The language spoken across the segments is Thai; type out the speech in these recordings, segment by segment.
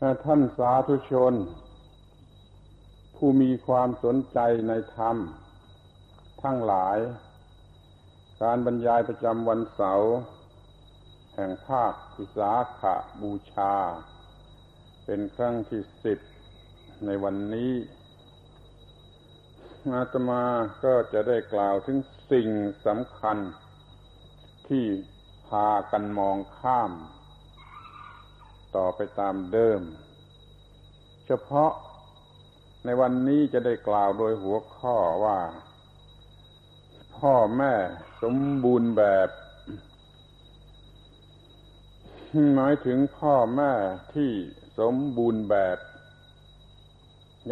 ท่านสาธุชน ผู้มีความสนใจในธรรม ทั้งหลาย การบรรยายประจำวันเสาร์แห่งภาควิสาขบูชา เป็นครั้งที่สิบในวันนี้อาตมาก็จะได้กล่าวถึงสิ่งสำคัญที่พากันมองข้าม ต่อไปตามเดิม เฉพาะในวันนี้จะได้กล่าวโดยหัวข้อว่า พ่อแม่สมบูรณ์แบบ หมายถึงพ่อแม่ที่สมบูรณ์แบบ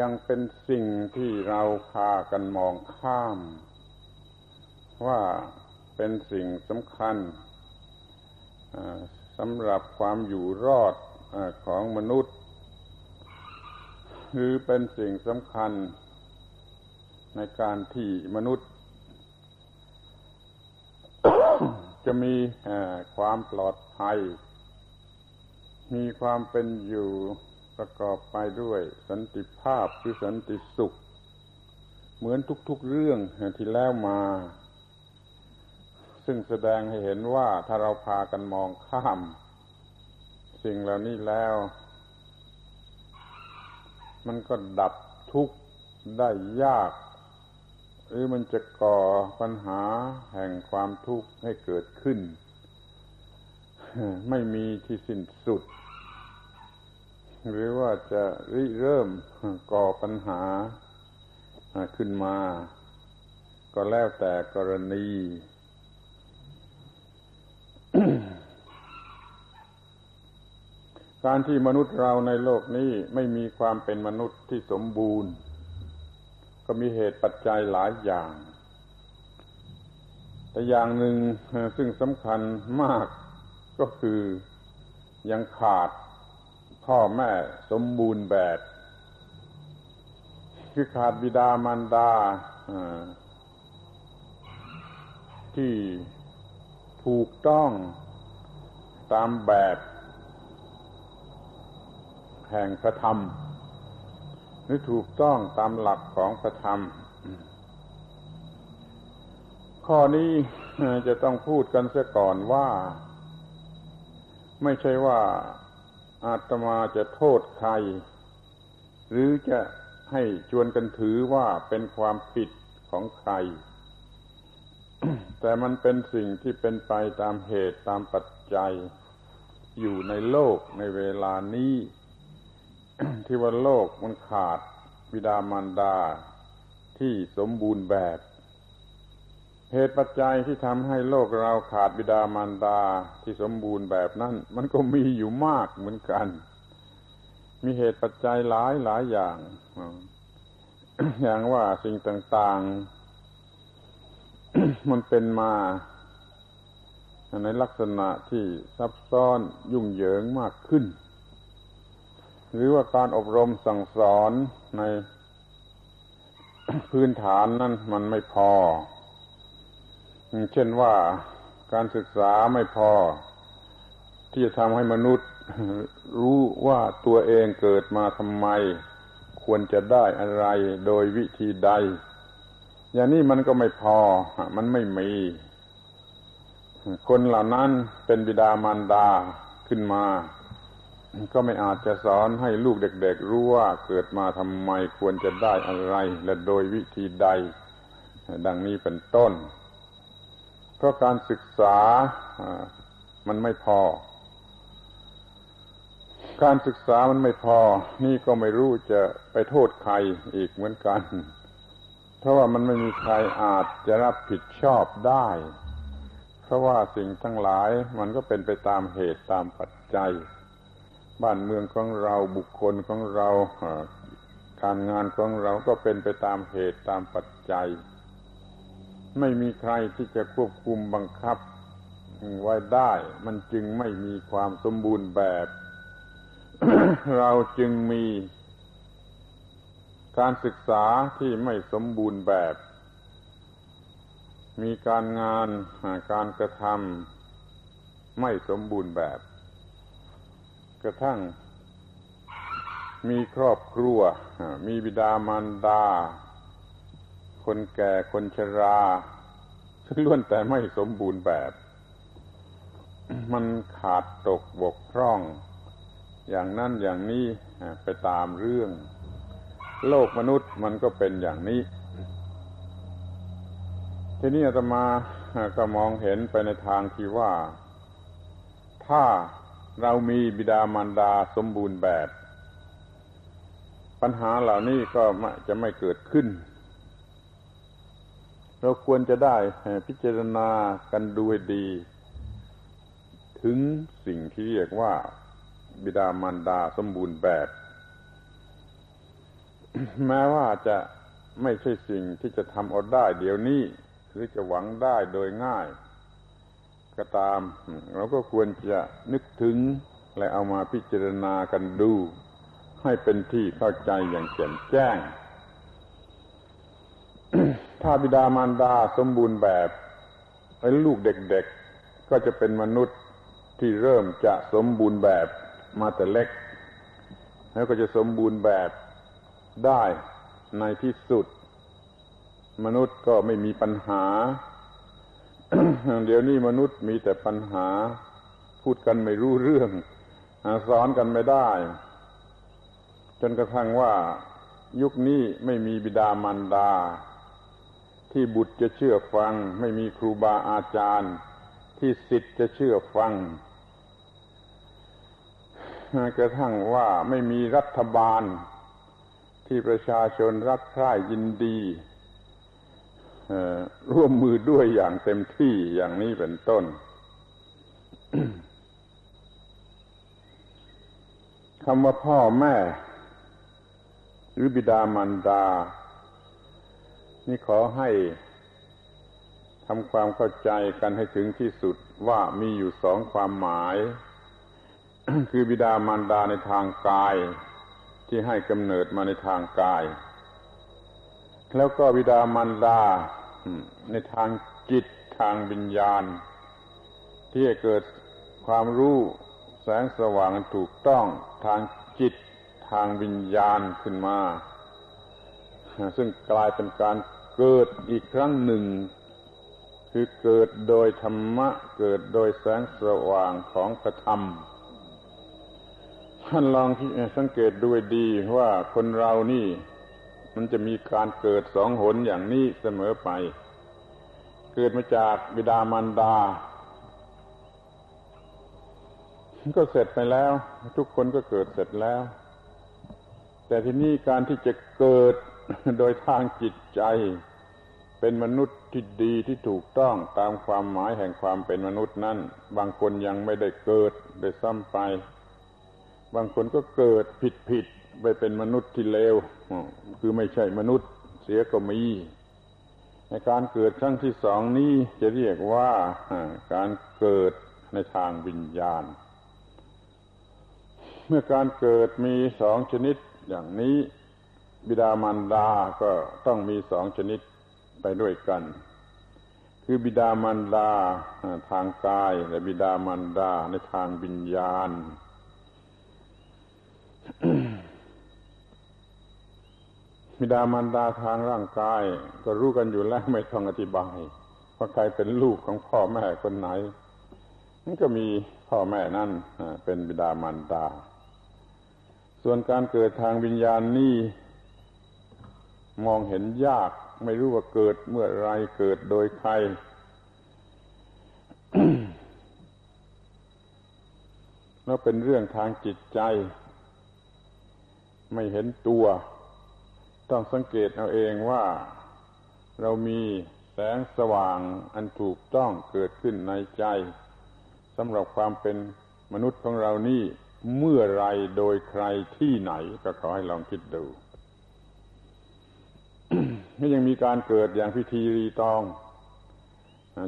ยังเป็นสิ่งที่เราพากันมองข้าม ว่าเป็นสิ่งสำคัญสำหรับความอยู่รอด ของมนุษย์หรือเป็นสิ่งสำคัญในการที่มนุษย์ จะมีความปลอดภัย มีความเป็นอยู่ประกอบไปด้วยสันติภาพหรือสันติสุข เหมือนทุกๆเรื่องที่แล้วมา ซึ่งแสดงให้เห็นว่าถ้าเราพากันมองข้าม สิ่งเหล่านี้แล้ว มันก็ดับทุกข์ได้ยาก หรือมันจะก่อปัญหาแห่งความทุกข์ให้เกิดขึ้น ไม่มีที่สิ้นสุด หรือว่าจะริเริ่มก่อปัญหาขึ้นมา ก็แล้วแต่กรณี การที่มนุษย์เราในโลกนี้ไม่มีความเป็นมนุษย์ที่สมบูรณ์ ก็มีเหตุปัจจัยหลายอย่าง แต่อย่างหนึ่งซึ่งสำคัญมากก็คือยังขาดพ่อแม่สมบูรณ์แบบ คือขาดบิดามารดาที่ถูกต้องตามแบบ แห่งพระธรรมหรือถูกต้องตามหลักของพระธรรม ข้อนี้จะต้องพูดกันเสียก่อนว่า ไม่ใช่ว่าอาตมาจะโทษใคร หรือจะให้ชวนกันถือว่าเป็นความผิดของใคร แต่มันเป็นสิ่งที่เป็นไปตามเหตุตามปัจจัย อยู่ในโลกในเวลานี้ ที่ว่าโลกมันขาดบิดามารดาที่สมบูรณ์แบบ เหตุปัจจัยที่ทำให้โลกเราขาดบิดามารดาที่สมบูรณ์แบบนั้น มันก็มีอยู่มากเหมือนกัน มีเหตุปัจจัยหลายหลายอย่าง อย่างว่าสิ่งต่างๆ มันเป็นมาในลักษณะที่ซับซ้อนยุ่งเหยิงมากขึ้น หรือว่าการอบรมสั่งสอนในพื้นฐานนั้นมันไม่พอ เช่นว่าการศึกษาไม่พอ ที่จะทำให้มนุษย์รู้ว่าตัวเองเกิดมาทำไม ควรจะได้อะไรโดยวิธีใด อย่างนี้มันก็ไม่พอ มันไม่มี คนเหล่านั้นเป็นบิดามารดาขึ้นมา ก็ไม่อาจจะสอนให้ลูกเด็กๆรู้ว่าเกิดมาทำไมควรจะได้อะไร และโดยวิธีใด ดังนี้เป็นต้น เพราะการศึกษามันไม่พอ การศึกษามันไม่พอ นี่ก็ไม่รู้จะไปโทษใครอีกเหมือนกัน เพราะว่ามันไม่มีใครอาจจะรับผิดชอบได้ เพราะว่าสิ่งทั้งหลายมันก็เป็นไปตามเหตุตามปัจจัย บ้านเมืองของเราบุคคลของเราการงานของเราก็เป็นไปตามเหตุตามปัจจัย ไม่มีใครที่จะควบคุมบังคับไว้ได้ มันจึงไม่มีความสมบูรณ์แบบ เราจึงมีการศึกษาที่ไม่สมบูรณ์แบบ มีการงานการกระทำไม่สมบูรณ์แบบ ระทั่ง มีครอบครัว มีบิดามารดา คนแก่คนชราซึ่งล้วนแต่ไม่สมบูรณ์แบบ มันขาดตกบกพร่อง อย่างนั้นอย่างนี้ไปตามเรื่อง โลกมนุษย์มันก็เป็นอย่างนี้ ทีนี้อาตมาก็มองเห็นไปในทางที่ว่า ถ้า เรามีบิดามารดาสมบูรณ์แบบ ปัญหาเหล่านี้ก็จะไม่เกิดขึ้น เราควรจะได้พิจารณากันดูให้ดี ถึงสิ่งที่เรียกว่า บิดามารดาสมบูรณ์แบบ แม้ว่าจะไม่ใช่สิ่งที่จะทำเอาได้เดี๋ยวนี้ หรือจะหวังได้โดยง่าย ก็ตาม เราก็ควรจะนึกถึงและเอามาพิจารณากันดู ให้เป็นที่เข้าใจอย่างแจ่มแจ้ง ถ้าบิดามารดาสมบูรณ์แบบไอ้ลูกเด็กๆ ก็จะเป็นมนุษย์ที่เริ่มจะสมบูรณ์แบบมาแต่เล็ก แล้วก็จะสมบูรณ์แบบได้ในที่สุด มนุษย์ก็ไม่มีปัญหา เดี๋ยวนี้มนุษย์มีแต่ปัญหา พูดกันไม่รู้เรื่องสอนกันไม่ได้ จนกระทั่งว่ายุคนี้ไม่มีบิดามารดา ที่บุตรจะเชื่อฟัง ไม่มีครูบาอาจารย์ ที่สิทธิ์จะเชื่อฟังกระทั่งว่าไม่มีรัฐบาลที่ประชาชนรักใคร่ยินดี ร่วมมือด้วยอย่างเต็มที่อย่างนี้เป็นต้น คำว่าพ่อแม่ หรือบิดามารดา นี่ขอให้ทำความเข้าใจกันให้ถึงที่สุดว่ามีอยู่สองความหมาย คือบิดามารดาในทางกาย ที่ให้กำเนิดมาในทางกาย แล้วก็วิดามันดาในทางจิตทางวิญญาณ ที่จะเกิดความรู้แสงสว่างถูกต้องทางจิตทางวิญญาณขึ้นมา ซึ่งกลายเป็นการเกิดอีกครั้งหนึ่ง คือเกิดโดยธรรมะ เกิดโดยแสงสว่างของพระธรรมท่านลองสังเกตดูดีว่าคนเรานี่ มันจะมีการเกิดสองหนอย่างนี้เสมอไป เกิดมาจากบิดามารดา ก็เสร็จไปแล้ว ทุกคนก็เกิดเสร็จแล้ว แต่ที่นี่การที่จะเกิดโดยทางจิตใจ เป็นมนุษย์ที่ดีที่ถูกต้องตามความหมายแห่งความเป็นมนุษย์นั้น บางคนยังไม่ได้เกิดโดยซ้ำไป บางคนก็เกิดผิดผิด ไปเป็นมนุษย์ที่เลวคือไม่ใช่มนุษย์ เสียก็มีในการเกิดครั้งที่สองนี้จะเรียกว่าการเกิดในทางวิญญาณ เมื่อการเกิดมีสองชนิดอย่างนี้บิดามารดาก็ต้องมีสองชนิดไปด้วยกัน คือบิดามารดาทางกายและบิดามารดาในทางวิญญาณ บิดามารดาทางร่างกาย ก็รู้กันอยู่แล้วไม่ต้องอธิบายว่าใครเป็นลูกของพ่อแม่คนไหนนั่นก็มีพ่อแม่นั่นเป็นบิดามารดา ส่วนการเกิดทางวิญญาณนี่มองเห็นยาก ไม่รู้ว่าเกิดเมื่อไรเกิดโดยใครแล้วเป็นเรื่องทางจิตใจ ไม่เห็นตัว ต้องสังเกตเอาเองว่าเรามีแสงสว่างอันถูกต้องเกิดขึ้นในใจสำหรับความเป็นมนุษย์ของเรานี่เมื่อไรโดยใครที่ไหนก็ขอให้ลองคิดดูนี่ยังมีการเกิดอย่างพิธีรีตอง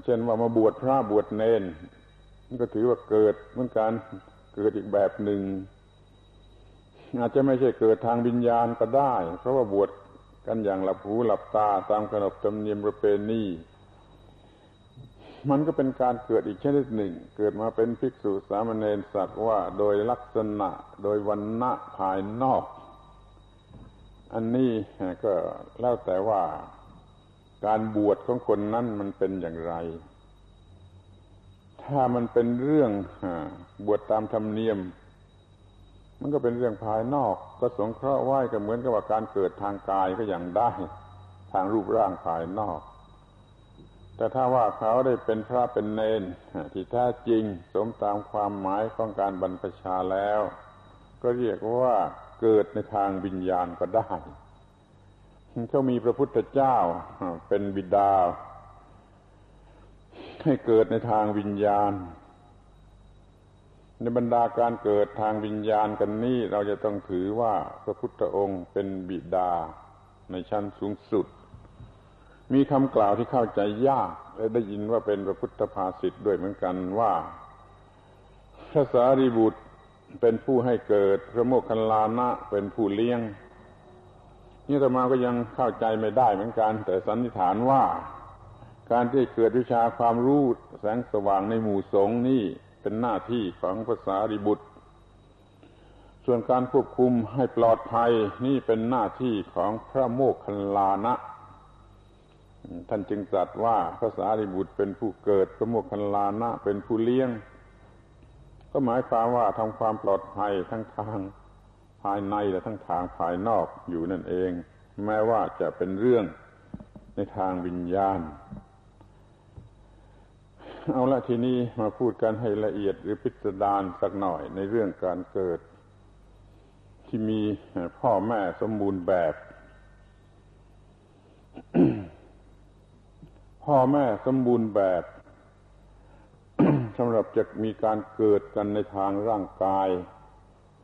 เช่นว่ามาบวชพระบวชเนนก็ถือว่าเกิดเหมือนกันเกิดอีกแบบหนึ่ง อาจจะไม่ใช่เกิดทางวิญญาณก็ได้ เพราะว่าบวชกันอย่างหลับหูหลับตาตามขนบธรรมเนียมประเพณีมันก็เป็นการเกิดอีกชนิดหนึ่ง เกิดมาเป็นภิกษุสามเณรสัตว์ว่าโดยลักษณะโดยวันณะภายนอก อันนี้ก็แล้วแต่ว่าการบวชของคนนั้นมันเป็นอย่างไร ถ้ามันเป็นเรื่องบวชตามธรรมเนียม มันก็เป็นเรื่องภายนอกก็สงเคราะห์ไหว้ก็เหมือนกับว่าการเกิดทางกายก็ย่างได้ ทางรูปร่างภายนอก แต่ถ้าว่าเขาได้เป็นพระเป็นเนนที่แท้จริงสมตามความหมายของการบรรพชาแล้ว ก็เรียกว่าเกิดในทางวิญญาณก็ได้เขามีพระพุทธเจ้าเป็นบิดา ให้เกิดในทางวิญญาณ ในบรรดาการเกิดทางวิญญาณกันนี้เราจะต้องถือว่าพระพุทธองค์เป็นบิดาในชั้นสูงสุด มีคำกล่าวที่เข้าใจยากและได้ยินว่าเป็นพระพุทธภาษิตด้วยเหมือนกันว่าพระสารีบุตรเป็นผู้ให้เกิด พระโมคคัลลานะเป็นผู้เลี้ยง นี่ตมาก็ยังเข้าใจไม่ได้เหมือนกัน แต่สันนิษฐานว่า การที่เกิดวิชาความรู้แสงสว่างในหมู่สงฆ์นี่ เป็นหน้าที่ของภาษาริบุตร ส่วนการควบคุมให้ปลอดภัยนี่เป็นหน้าที่ของพระโมคคัลลานะ ท่านจึงตรัสว่าภาษาริบุตรเป็นผู้เกิดพระโมคคัลลานะเป็นผู้เลี้ยง ก็หมายความว่าทำความปลอดภัยทั้งทางภายในและทั้งทางภายนอกอยู่นั่นเอง แม้ว่าจะเป็นเรื่องในทางวิญญาณ เอาละทีนี้มาพูดกันให้ละเอียดหรือพิสดารสักหน่อยในเรื่องการเกิด ที่มีพ่อแม่สมบูรณ์แบบ พ่อแม่สมบูรณ์แบบสำหรับจะมีการเกิดกันในทางร่างกาย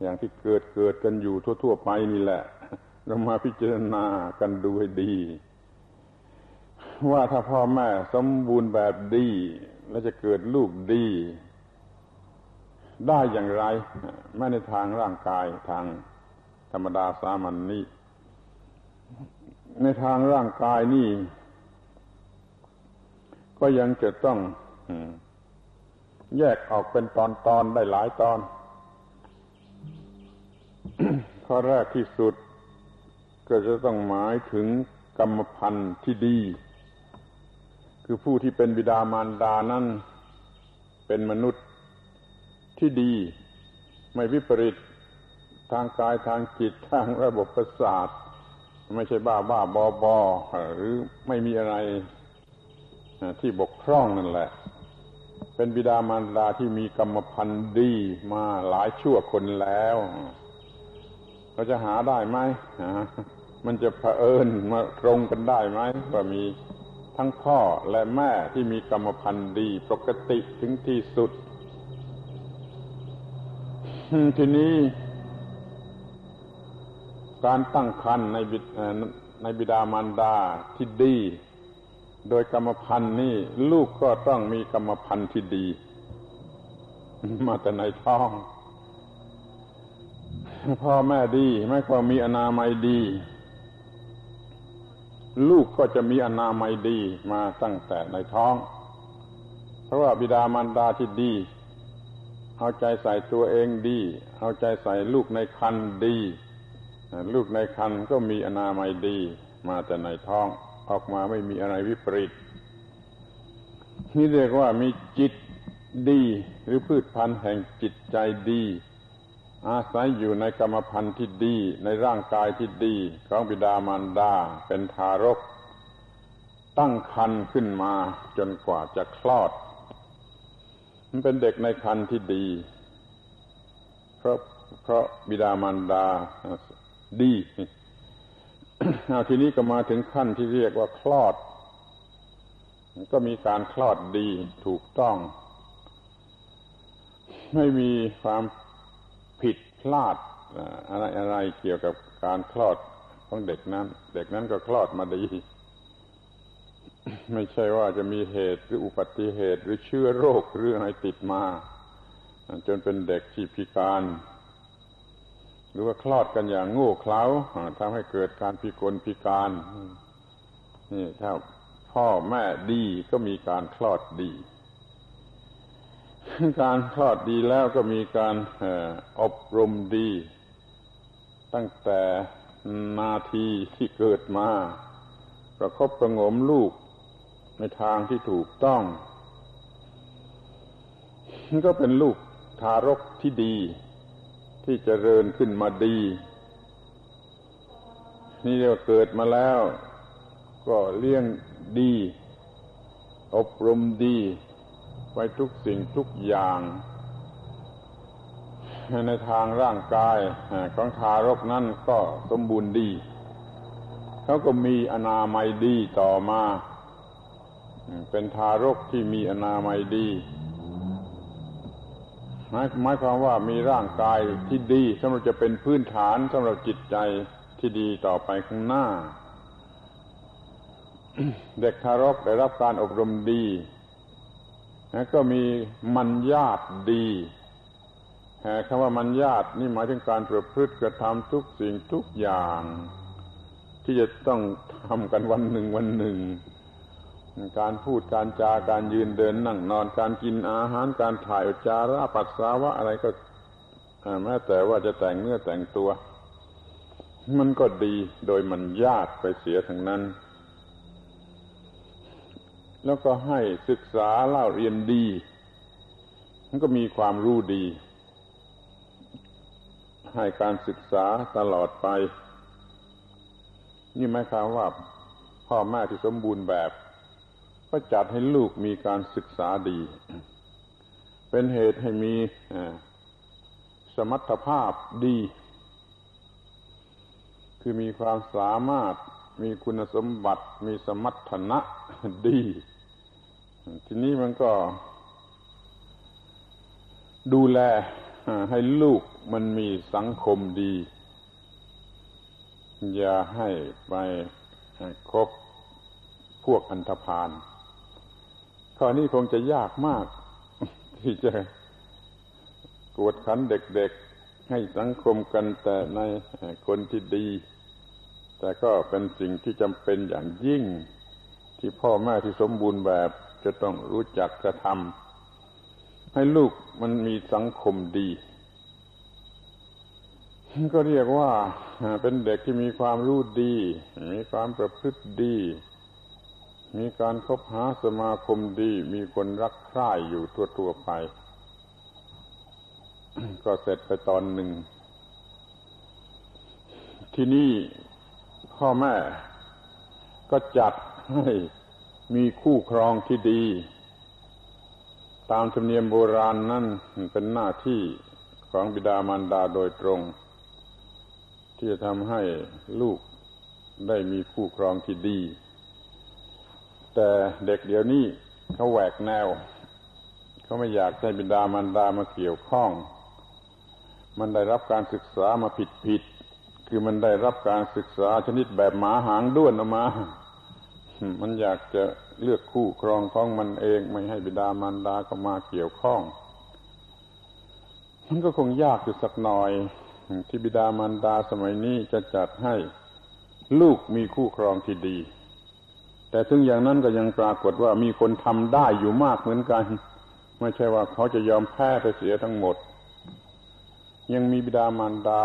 อย่างที่เกิดเกิดกันอยู่ทั่ว ๆ ไปนี่แหละ เรามาพิจารณากันดูให้ดี ว่าถ้าพ่อแม่สมบูรณ์แบบดี แล้วจะเกิดลูกดี ได้อย่างไรไม่ในทางร่างกายทางธรรมดาสามัญนนี้ ในทางร่างกายนี่ ก็ยังจะต้องแยกออกเป็นตอนๆได้หลายตอน ข้อแรกที่สุด ก็จะต้องหมายถึงกรรมพันธุ์ที่ดี คือผู้ที่เป็นบิดามารดานั้นเป็นมนุษย์ที่ดี ไม่วิปริต ทางกายทางจิตทางระบบประสาท ไม่ใช่บ้าบ้าบอบอหรือไม่มีอะไรที่บกพร่องนั่นแหละ เป็นบิดามารดาที่มีกรรมพันธ์ดีมาหลายชั่วคนแล้วเราจะหาได้ไหมมันจะเผอิญมาตรงกันได้ไหมว่ามี ทั้งพ่อและแม่ที่มีกรรมพันธุ์ดีปกติถึงที่สุด ทีนี้ การตั้งครรภ์ในบิในบิดามารดาที่ดี โดยกรรมพันธุ์นี่ลูกก็ต้องมีกรรมพันธุ์ที่ดี มาแต่ในท้องพ่อแม่ดีไม่ความมีอนามัยดี ลูกก็จะมีอนามัยดีมาตั้งแต่ในท้อง เพราะว่าบิดามารดาที่ดี เอาใจใส่ตัวเองดี เอาใจใส่ลูกในคันดี ลูกในคันก็มีอนามัยดี มาแต่ในท้องออกมาไม่มีอะไรวิปริตนี่เรียกว่ามีจิตดีหรือพืชพันธุ์แห่งจิตใจดี อาศัยอยู่ในกรรมพันธุ์ที่ดี ในร่างกายที่ดีของบิดามารดาเป็นทารก ตั้งคันขึ้นมาจนกว่าจะคลอด มันเป็นเด็กในคันที่ดี เพราะเพราะบิดามารดาดีเอาทีนี้ก็มาถึงขั้นที่เรียกว่าคลอด ก็มีการคลอดดีถูกต้อง ไม่มีความ ผิดพลาดอะไรอะไรเกี่ยวกับการคลอดของเด็กนั้น เด็กนั้นก็คลอดมาดี ไม่ใช่ว่าจะมีเหตุหรืออุบัติเหตุหรือเชื้อโรคหรืออะไรติดมา จนเป็นเด็กที่พิการ หรือว่าคลอดกันอย่างโง่เขลาทำให้เกิดการพิกลพิการนี่ถ้าพ่อแม่ดีก็มีการคลอดดี การคลอดดีแล้วก็มีการอบรมดี ตั้งแต่นาทีที่เกิดมา ประคบประงมลูกในทางที่ถูกต้อง ก็เป็นลูกทารกที่ดี ที่จเจริญขึ้นมาดี นี่เรียกว่าเกิดมาแล้ว ก็เลี้ยงดี อบรมดี ไว้ทุกสิ่งทุกอย่าง ในทางร่างกายของทารกนั่นก็สมบูรณ์ดี เขาก็มีอนามัยดีต่อมา เป็นทารกที่มีอนามัยดีหมายหมายความว่ามีร่างกายที่ดีสำหรับจะเป็นพื้นฐานสำหรับจิตใจที่ดีต่อไปข้างหน้า เด็กทารกได้รับการอบรมดี ก็มีมัญญาตดีคำว่ามัญญาตนี่หมายถึงการประพฤติกระทำทุกสิ่งทุกอย่าง ที่จะต้องทำกันวันหนึ่งวันหนึ่ง การพูดการจาการยืนเดินนั่งนอนการกินอาหารการถ่ายอุจจาระปัสสาวะอะไรก็แม้แต่ว่าจะแต่งเนื้อแต่งตัว มันก็ดีโดยมันญาตไปเสียทั้งนั้น แล้วก็ให้ศึกษาเล่าเรียนดีมันก็มีความรู้ดี ให้การศึกษาตลอดไป นี่หมายความว่าพ่อแม่ที่สมบูรณ์แบบ ก็จัดให้ลูกมีการศึกษาดี เป็นเหตุให้มีสมรรถภาพดี คือมีความสามารถมีคุณสมบัติมีสมรรถนะดี ทีนี้มันก็ ดูแลให้ลูกมันมีสังคมดี อย่าให้ไปคบพวกอันธพาลข้อนี้คงจะยากมาก ที่จะกวดขันเด็กๆ ให้สังคมกันแต่ในคนที่ดี แต่ก็เป็นสิ่งที่จำเป็นอย่างยิ่ง ที่พ่อแม่ที่สมบูรณ์แบบ จะต้องรู้จักกระทำให้ลูกมันมีสังคมดี ก็เรียกว่าเป็นเด็กที่มีความรู้ดี มีความประพฤติดี มีการคบหาสมาคมดี มีคนรักใคร่อยู่ทั่วๆไป ก็เสร็จไปตอนหนึ่ง ที่นี่พ่อแม่ก็จัดให้ มีคู่ครองที่ดี ตามธรรมเนียมโบราณนั่นเป็นหน้าที่ของบิดามารดาโดยตรง ที่จะทำให้ลูกได้มีคู่ครองที่ดี แต่เด็กเดี๋ยวนี้เขาแหวกแนว เขาไม่อยากให้บิดามารดามาเกี่ยวข้อง มันได้รับการศึกษามาผิดผิดคือมันได้รับการศึกษาชนิดแบบหมาหางด้วนออกมา มันอยากจะเลือกคู่ครองของมันเองไม่ให้บิดามารดาเข้ามาเกี่ยวข้อง มันก็คงยากอยู่สักหน่อย ที่บิดามารดาสมัยนี้จะจัดให้ลูกมีคู่ครองที่ดี แต่ถึงอย่างนั้นก็ยังปรากฏว่ามีคนทำได้อยู่มากเหมือนกัน ไม่ใช่ว่าเขาจะยอมแพ้ไปเสียทั้งหมด ยังมีบิดามารดา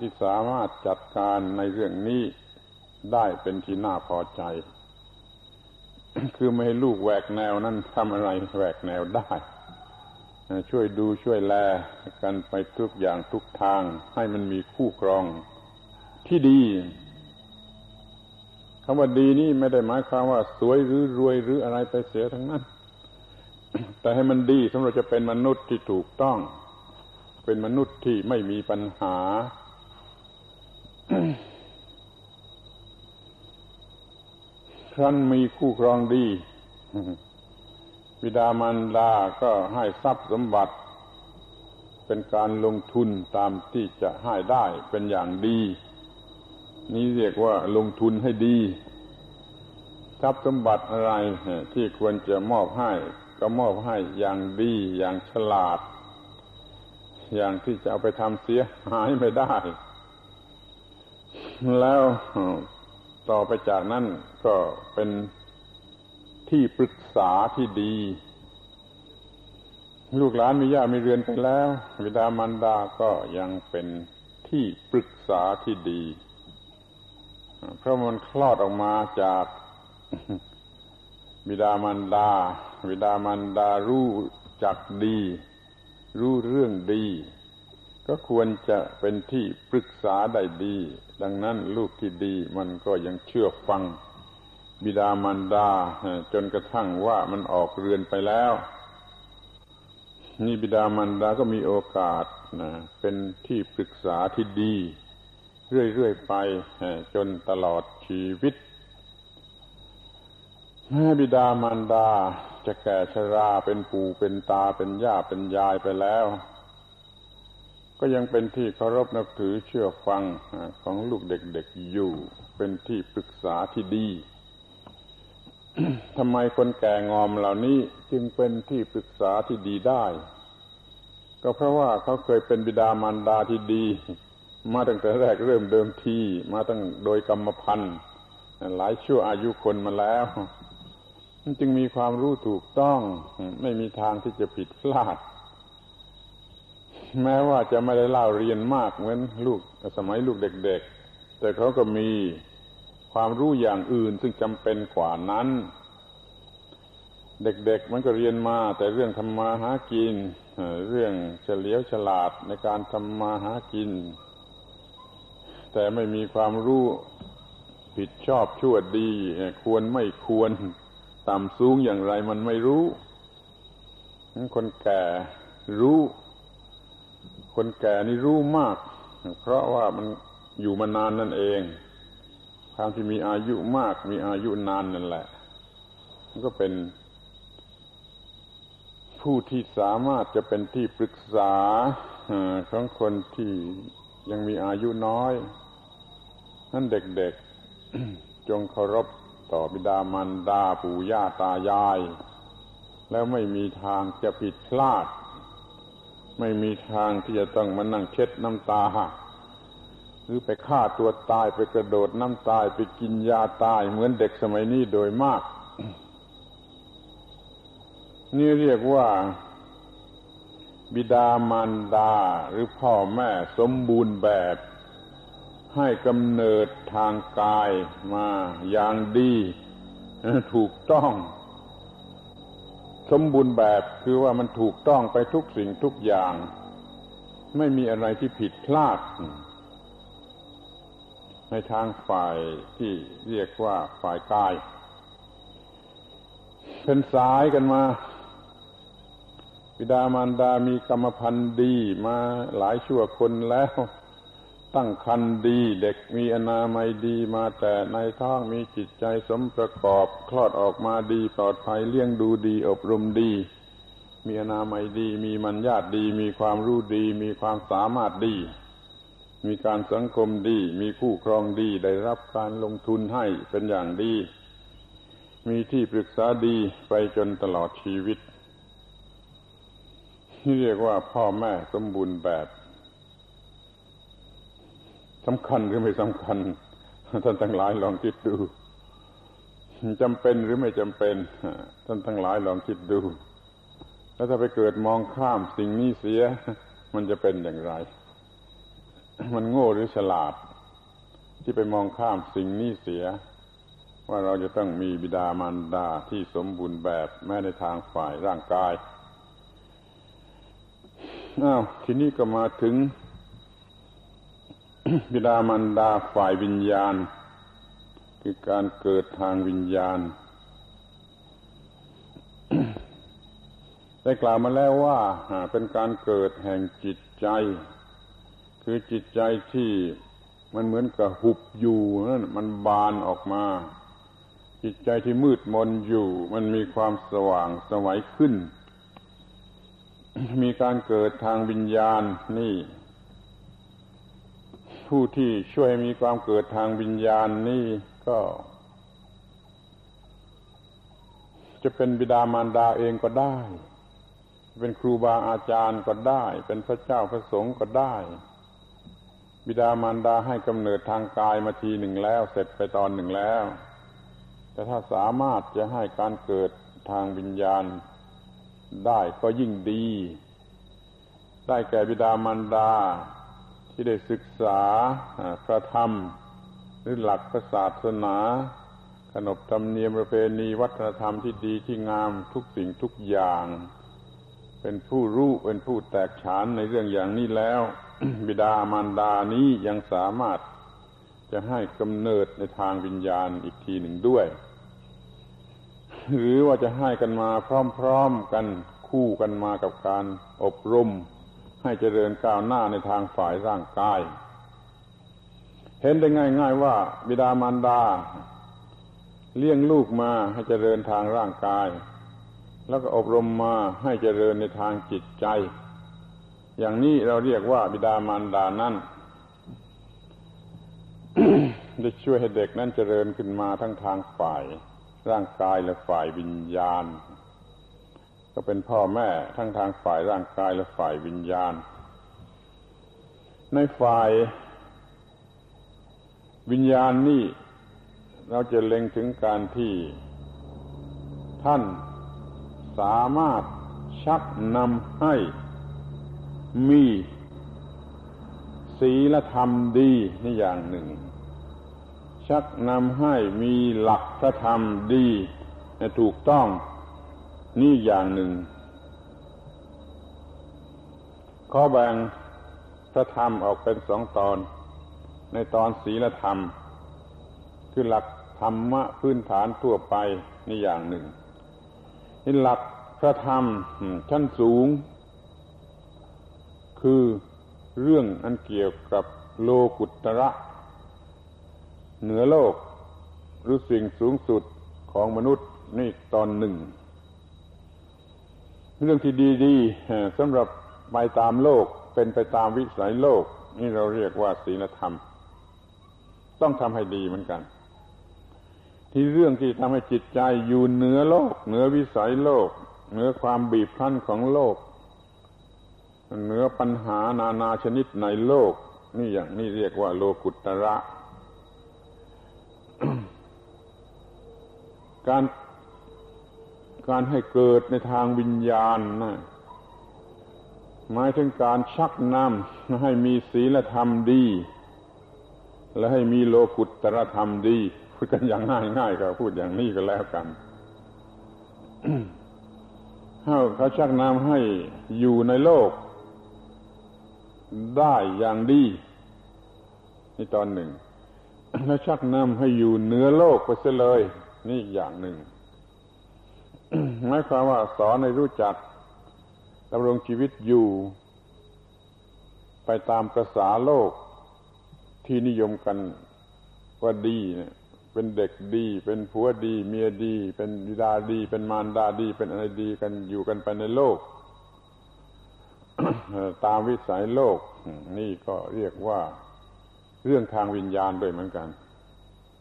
ที่สามารถจัดการในเรื่องนี้ได้เป็นที่น่าพอใจ คือไม่ให้ลูกแหวกแนวนั้นทำอะไรแหวกแนวได้ ช่วยดูช่วยแลกันไปทุกอย่างทุกทาง ให้มันมีคู่ครองที่ดีคำว่าดีนี่ไม่ได้หมายความว่า สวยหรือรวยหรืออะไรไปเสียทั้งนั้น แต่ให้มันดีสำหรับจะเป็นมนุษย์ที่ถูกต้อง เป็นมนุษย์ที่ไม่มีปัญหา รั้นมีคู่ครองดีบิดามารดาก็ให้ทรัพย์สมบัติ เป็นการลงทุนตามที่จะให้ได้เป็นอย่างดี นี่เรียกว่าลงทุนให้ดีทรัพย์สมบัติอะไรที่ควรจะมอบให้ ก็มอบให้อย่างดีอย่างฉลาด อย่างที่จะเอาไปทำเสียหายไม่ได้ แล้ว ต่อไปจากนั้นก็เป็นที่ปรึกษาที่ดี ลูกหลานมีญาติมีเรือนไปแล้ววิดามารดาก็ยังเป็นที่ปรึกษาที่ดี เพราะมันคลอดออกมาจากบิดามารดาบิดามารดารู้จักดี รู้เรื่องดี ก็ควรจะเป็นที่ปรึกษาได้ดี ดังนั้นลูกที่ดีมันก็ยังเชื่อฟัง บิดามารดา จนกระทั่งว่ามันออกเรือนไปแล้ว นี่บิดามารดาก็มีโอกาสนะเป็นที่ปรึกษาที่ดี เรื่อยๆไปจนตลอดชีวิตแม่บิดามารดาจะแก่ชราเป็นปู่เป็นตาเป็นย่าเป็นยายไปแล้ว ก็ยังเป็นที่เคารพนับถือเชื่อฟังของลูกเด็กๆอยู่ เป็นที่ปรึกษาที่ดีทำไมคนแก่งอมเหล่านี้จึงเป็นที่ปรึกษาที่ดีได้ ก็เพราะว่าเขาเคยเป็นบิดามารดาที่ดี มาตั้งแต่แรกเริ่มเดิมทีมาตั้งโดยกรรมพันธ์หลายชั่วอายุคนมาแล้ว จึงมีความรู้ถูกต้อง ไม่มีทางที่จะผิดพลาด แม้ว่าจะไม่ได้เล่าเรียนมากเหมือนลูกสมัยลูกเด็ก ๆ แต่เขาก็มีความรู้อย่างอื่นซึ่งจำเป็นกว่านั้น เด็กๆมันก็เรียนมา แต่เรื่องทำมาหากิน เรื่องเฉลียวฉลาดในการทำมาหากิน แต่ไม่มีความรู้ผิดชอบชั่วดี ควรไม่ควรต่ำสูงอย่างไรมันไม่รู้ คนแก่รู้ คนแก่นี่รู้มาก เพราะว่ามันอยู่มานานนั่นเอง ความที่มีอายุมาก มีอายุนานนั่นแหละ มันก็เป็นผู้ที่สามารถจะเป็นที่ปรึกษาของคนที่ยังมีอายุน้อยนั่นเด็กๆ จงเคารพต่อบิดามารดาปู่ย่าตายาย แล้วไม่มีทางจะผิดพลาด ไม่มีทางที่จะต้องมานั่งเช็ดน้ำตาหรือไปฆ่าตัวตายไปกระโดดน้ำตายไปกินยาตายเหมือนเด็กสมัยนี้โดยมาก นี่เรียกว่า บิดามารดาหรือพ่อแม่สมบูรณ์แบบ ให้กำเนิดทางกายมาอย่างดี ถูกต้อง สมบูรณ์แบบคือว่ามันถูกต้องไปทุกสิ่งทุกอย่าง ไม่มีอะไรที่ผิดพลาด ในทางฝ่ายที่เรียกว่าฝ่ายกาย เป็นสายกันมาบิดามารดามีกรรมพันธุ์ดีมาหลายชั่วคนแล้ว ตั้งคันดี เด็กมีอนามัยดีมาแต่ในท้องมีจิตใจสมประกอบ คลอดออกมาดีปลอดภัยเลี้ยงดูดีอบรมดี มีอนามัยดี มีมัญญาตดี มีความรู้ดี มีความสามารถดี มีการสังคมดี มีคู่ครองดีได้รับการลงทุนให้เป็นอย่างดี มีที่ปรึกษาดีไปจนตลอดชีวิตที่เรียกว่าพ่อแม่สมบูรณ์แบบ สำคัญหรือไม่สำคัญ ท่านทั้งหลายลองคิดดูจำเป็นหรือไม่จำเป็น ท่านทั้งหลายลองคิดดู แล้วถ้าไปเกิดมองข้ามสิ่งนี้เสีย มันจะเป็นอย่างไร มันโง่หรือฉลาด ที่ไปมองข้ามสิ่งนี้เสีย ว่าเราจะต้องมีบิดามารดาที่สมบูรณ์แบบแม้ในทางฝ่ายร่างกายอ้าวทีนี้ก็มาถึง บิดามารดาฝ่ายวิญญาณ คือการเกิดทางวิญญาณ ได้กล่าวมาแล้วว่าเป็นการเกิดแห่งจิตใจ คือจิตใจที่มันเหมือนกับหุบอยู่นั่นมันบานออกมา จิตใจที่มืดมนอยู่ มันมีความสว่างสวัยขึ้น มีการเกิดทางวิญญาณนี่ ผู้ที่ช่วยมีความเกิดทางวิญญาณนี่ก็ จะเป็นบิดามารดาเองก็ได้ เป็นครูบาอาจารย์ก็ได้ เป็นพระเจ้าพระสงฆ์ก็ได้ บิดามารดาให้กำเนิดทางกายมาทีหนึ่งแล้ว เสร็จไปตอนหนึ่งแล้ว แต่ถ้าสามารถจะให้การเกิดทางวิญญาณได้ก็ยิ่งดี ได้แก่บิดามารดา ที่ได้ศึกษาพระธรรม หรือหลักศาสนา ขนบธรรมเนียมประเพณีวัฒนธรรมที่ดีที่งามทุกสิ่งทุกอย่าง เป็นผู้รู้เป็นผู้แตกฉานในเรื่องอย่างนี้แล้ว บิดามารดานี้ยังสามารถจะให้กำเนิดในทางวิญญาณอีกทีหนึ่งด้วย หรือว่าจะให้กันมาพร้อมๆกันคู่กันมากับการอบรม ให้เจริญก้าวหน้าในทางฝ่ายร่างกาย เห็นได้ง่าย ๆ ว่า บิดามารดา เลี้ยงลูกมาให้เจริญทางร่างกาย แล้วก็อบรมมาให้เจริญในทางจิตใจ อย่างนี้เราเรียกว่าบิดามารดานั้นจะช่วยให้เด็กนั้นเจริญขึ้นมาทั้งทางฝ่าย ร่างกายและฝ่ายวิญญาณ ก็เป็นพ่อแม่ทั้งทางฝ่ายร่างกายและฝ่ายวิญญาณ ในฝ่ายวิญญาณนี่เราจะเล็งถึงการที่ท่านสามารถชักนำให้มีศีลธรรมดีนี่อย่างหนึ่ง ชักนำให้มีหลักพระธรรมดีถูกต้อง นี่อย่างหนึ่ง ข้อแบ่งพระธรรมออกเป็นสองตอน ในตอนศีลธรรม คือหลักธรรมะพื้นฐานทั่วไปนี่อย่างหนึ่งนี่หลักพระธรรมชั้นสูง คือเรื่องอันเกี่ยวกับโลกุตระ เหนือโลกหรือสิ่งสูงสุดของมนุษย์นี่ตอนหนึ่ง เรื่องที่ดีๆสำหรับไปตามโลกเป็นไปตามวิสัยโลก นี่เราเรียกว่าศีลธรรม ต้องทำให้ดีเหมือนกัน ที่เรื่องที่ทำให้จิตใจอยู่เหนือโลก เหนือวิสัยโลก เหนือความบีบคั้นของโลก เหนือปัญหานานาชนิดในโลก นี่อย่างนี้เรียกว่าโลกุตระ การ การให้เกิดในทางวิญญาณนะหมายถึงการชักนำให้มีศีลธรรมดี และให้มีโลกุตรธรรมดีพูดกันอย่างง่ายๆก็พูดอย่างนี้ก็แล้วกันเขาชักนำให้อยู่ในโลก ได้อย่างดีนี่ตอนหนึ่ง แล้วชักนำให้อยู่เหนือโลกไปเสียเลย นี่อย่างหนึ่ง หมายความว่าสอนให้รู้จักดำรงชีวิตอยู่ ไปตามประษาโลกที่นิยมกันว่าดีเนี่ยเป็นเด็กดี เป็นผัวดี เมียดี เป็นบิดาดี เป็นมารดาดี เป็นอะไรดีกันอยู่กันไปในโลก ตามวิสัยโลก นี่ก็เรียกว่า เรื่องทางวิญญาณด้วยเหมือนกัน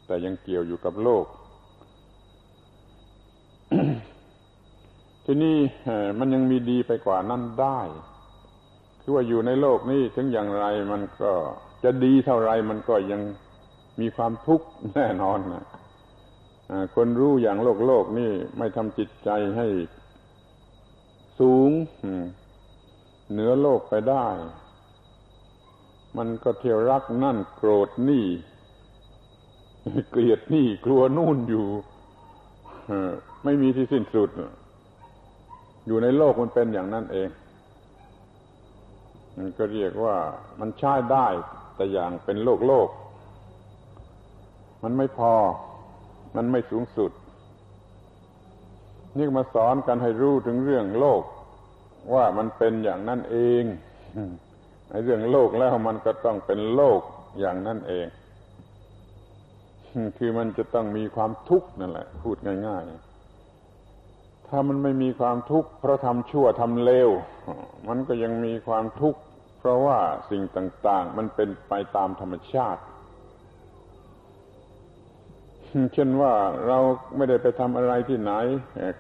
แต่ยังเกี่ยวอยู่กับโลก ที่นี่มันยังมีดีไปกว่านั้นได้ คือว่าอยู่ในโลกนี้ถึงอย่างไรมันก็จะดีเท่าไรมันก็ยังมีความทุกข์แน่นอนนะคนรู้อย่างโลกโลกนี่ไม่ทำจิตใจให้สูงเหนือโลกไปได้ มันก็เที่ยวรักนั่นโกรธนี่ เกลียดนี่กลัวนู่นอยู่ไม่มีที่สิ้นสุด อยู่ในโลกมันเป็นอย่างนั้นเองมันก็เรียกว่ามันใช้ได้แต่อย่างเป็นโลกโลก มันไม่พอ มันไม่สูงสุด นี่มาสอนกันให้รู้ถึงเรื่องโลก ว่ามันเป็นอย่างนั้นเองในเรื่องโลกแล้วมันก็ต้องเป็นโลกอย่างนั้นเอง คือมันจะต้องมีความทุกข์นั่นแหละ พูดง่าย ๆ ถ้ามันไม่มีความทุกข์เพราะทำชั่วทำเลว มันก็ยังมีความทุกข์เพราะว่าสิ่งต่าง ๆ มันเป็นไปตามธรรมชาติ เช่นว่าเราไม่ได้ไปทำอะไรที่ไหน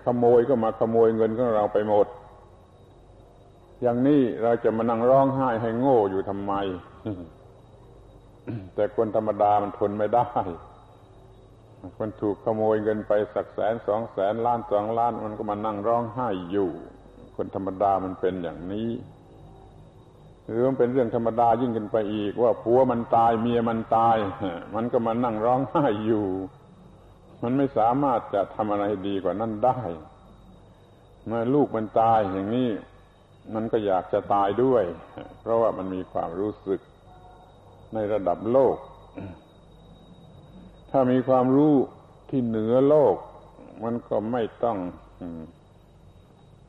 ขโมยก็มาขโมยเงินของเราไปหมด อย่างนี้เราจะมานั่งร้องไห้ให้โง่อยู่ทำไม แต่คนธรรมดามันทนไม่ได้ คนถูกขโมยเงินไปสักแสนสองแสนล้านสองล้านมันก็มานั่งร้องไห้อยู่ คนธรรมดามันเป็นอย่างนี้หรือมันเป็นเรื่องธรรมดายิ่งขึ้นไปอีก ว่าผัวมันตายเมียมันตาย มันก็มานั่งร้องไห้อยู่ มันไม่สามารถจะทำอะไรดีกว่านั้นได้ เมื่อลูกมันตายอย่างนี้ มันก็อยากจะตายด้วย เพราะว่ามันมีความรู้สึกในระดับโลก ถ้ามีความรู้ที่เหนือโลก มันก็ไม่ต้อง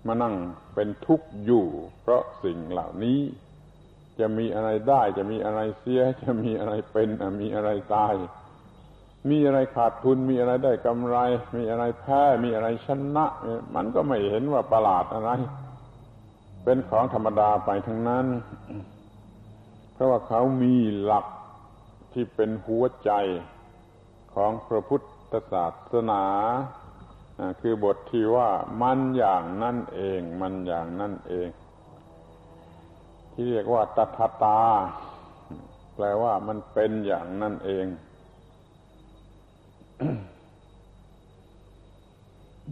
มานั่งเป็นทุกข์อยู่ เพราะสิ่งเหล่านี้ จะมีอะไรได้ จะมีอะไรเสีย จะมีอะไรเป็นมีอะไรตาย มีอะไรขาดทุนมีอะไรได้กำไร มีอะไรแพ้มีอะไรชนะ มันก็ไม่เห็นว่าประหลาดอะไร เป็นของธรรมดาไปทั้งนั้น เพราะว่าเขามีหลักที่เป็นหัวใจ ของพระพุทธศาสนาคือบทที่ว่ามันอย่างนั่นเอง มันอย่างนั่นเอง ที่เรียกว่าตถาตา แปลว่ามันเป็นอย่างนั่นเอง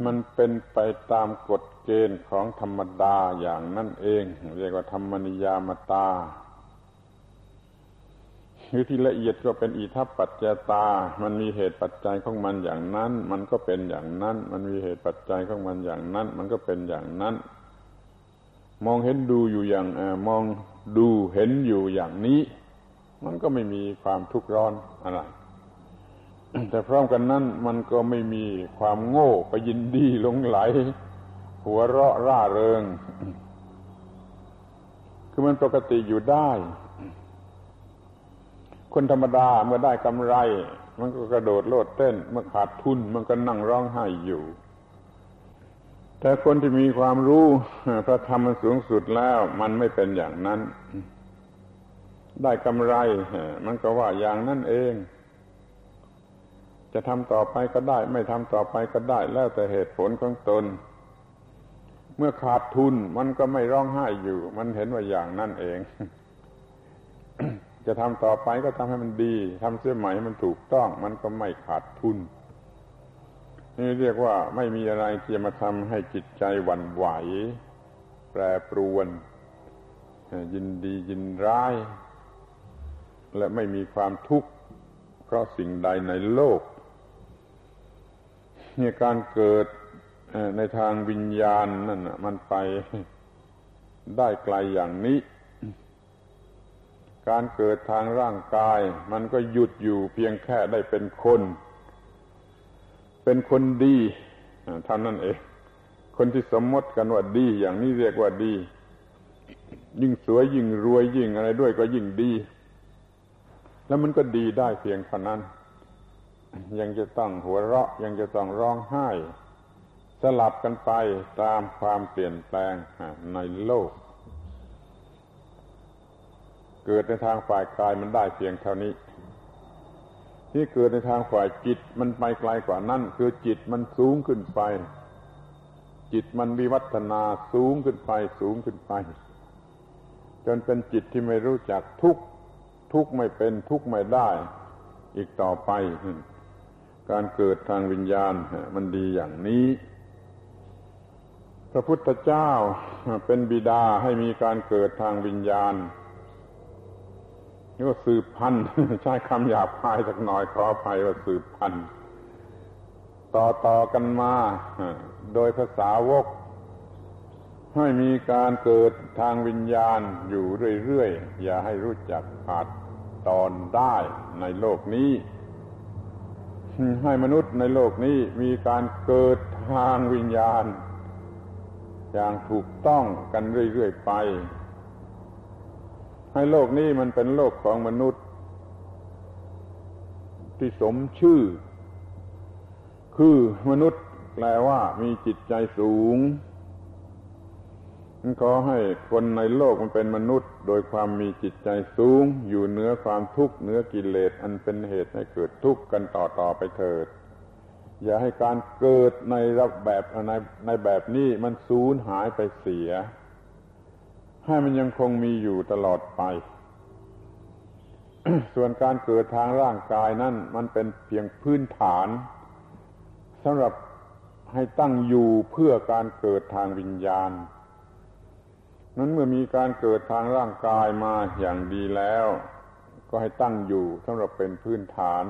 มันเป็นไปตามกฎเกณฑ์ของธรรมดาอย่างนั่นเอง เรียกว่าธรรมนิยามตา หรือที่ละเอียดก็เป็นอิทัปปัจจตา มันมีเหตุปัจจัยของมันอย่างนั้น มันก็เป็นอย่างนั้น มันมีเหตุปัจจัยของมันอย่างนั้น มันก็เป็นอย่างนั้น มองเห็นดูอยู่อย่างอมองดูเห็นอยู่อย่างนี้ มันก็ไม่มีความทุกข์ร้อนอะไร แต่พร้อมกันนั้นมันก็ไม่มีความโง่ไปยินดีหลงไหล หัวเราะร่าเริง คือมันปกติอยู่ได้ คนธรรมดาเมื่อได้กำไร มันก็กระโดดโลดเต้น เมื่อขาดทุนมันก็นั่งร้องไห้อยู่ แต่คนที่มีความรู้พระธรรมมันสูงสุดแล้ว มันไม่เป็นอย่างนั้น ได้กำไร มันก็ว่าอย่างนั้นเอง จะทำต่อไปก็ได้ ไม่ทำต่อไปก็ได้ แล้วแต่เหตุผลของตน เมื่อขาดทุนมันก็ไม่ร้องไห้อยู่ มันเห็นว่าอย่างนั้นเอง จะทำต่อไปก็ทำให้มันดีทำเสียใหม่ให้มันถูกต้องมันก็ไม่ขาดทุน นี่เรียกว่าไม่มีอะไรที่จะมาทำให้จิตใจหวั่นไหว แปรปรวน ยินดียินร้าย และไม่มีความทุกข์เพราะสิ่งใดในโลกนี่การเกิดในทางวิญญาณนั่นมันไปได้ไกลอย่างนี้ การเกิดทางร่างกาย มันก็หยุดอยู่เพียงแค่ได้เป็นคน เป็นคนดีเท่านั้นเอง คนที่สมมติกันว่าดี อย่างนี้เรียกว่าดี ยิ่งสวยยิ่งรวยยิ่งอะไรด้วยก็ยิ่งดี แล้วมันก็ดีได้เพียงเท่านั้น ยังจะต้องหัวเราะ ยังจะต้องร้องไห้ สลับกันไปตามความเปลี่ยนแปลงในโลก เกิดในทางฝ่ายกายมันได้เพียงเท่านี้ ที่เกิดในทางฝ่ายจิตมันไปไกลกว่านั้นคือจิตมันสูงขึ้นไป จิตมันวิวัฒนาสูงขึ้นไป สูงขึ้นไป จนเป็นจิตที่ไม่รู้จักทุกทุกไม่เป็นทุกไม่ได้ อีกต่อไป การเกิดทางวิญญาณมันดีอย่างนี้พระพุทธเจ้าเป็นบิดาให้มีการเกิดทางวิญญาณ นี่ว่าสืบพันธุ์ใช้คำหยาบคายสักหน่อยขออภัยว่าสืบพันธุ์ต่อต่อกันมา โดยภาษาวก ให้มีการเกิดทางวิญญาณอยู่เรื่อยๆ อย่าให้รู้จักขาดตอนได้ในโลกนี้ ให้มนุษย์ในโลกนี้มีการเกิดทางวิญญาณ อย่างถูกต้องกันเรื่อยๆไป ให้โลกนี้มันเป็นโลกของมนุษย์ ที่สมชื่อ คือมนุษย์แปลว่ามีจิตใจสูงขอให้คนในโลกมันเป็นมนุษย์ โดยความมีจิตใจสูง อยู่เหนือความทุกข์เหนือกิเลสอันเป็นเหตุให้เกิดทุกข์กันต่อต่อไปเถิด อย่าให้การเกิดในรับแบบในในแบบนี้มันสูญหายไปเสีย ให้มันยังคงมีอยู่ตลอดไป ส่วนการเกิดทางร่างกายนั่นมันเป็นเพียงพื้นฐานสำหรับให้ตั้งอยู่เพื่อการเกิดทางวิญญาณ นั้นเมื่อมีการเกิดทางร่างกายมาอย่างดีแล้ว ก็ให้ตั้งอยู่สำหรับเป็นพื้นฐาน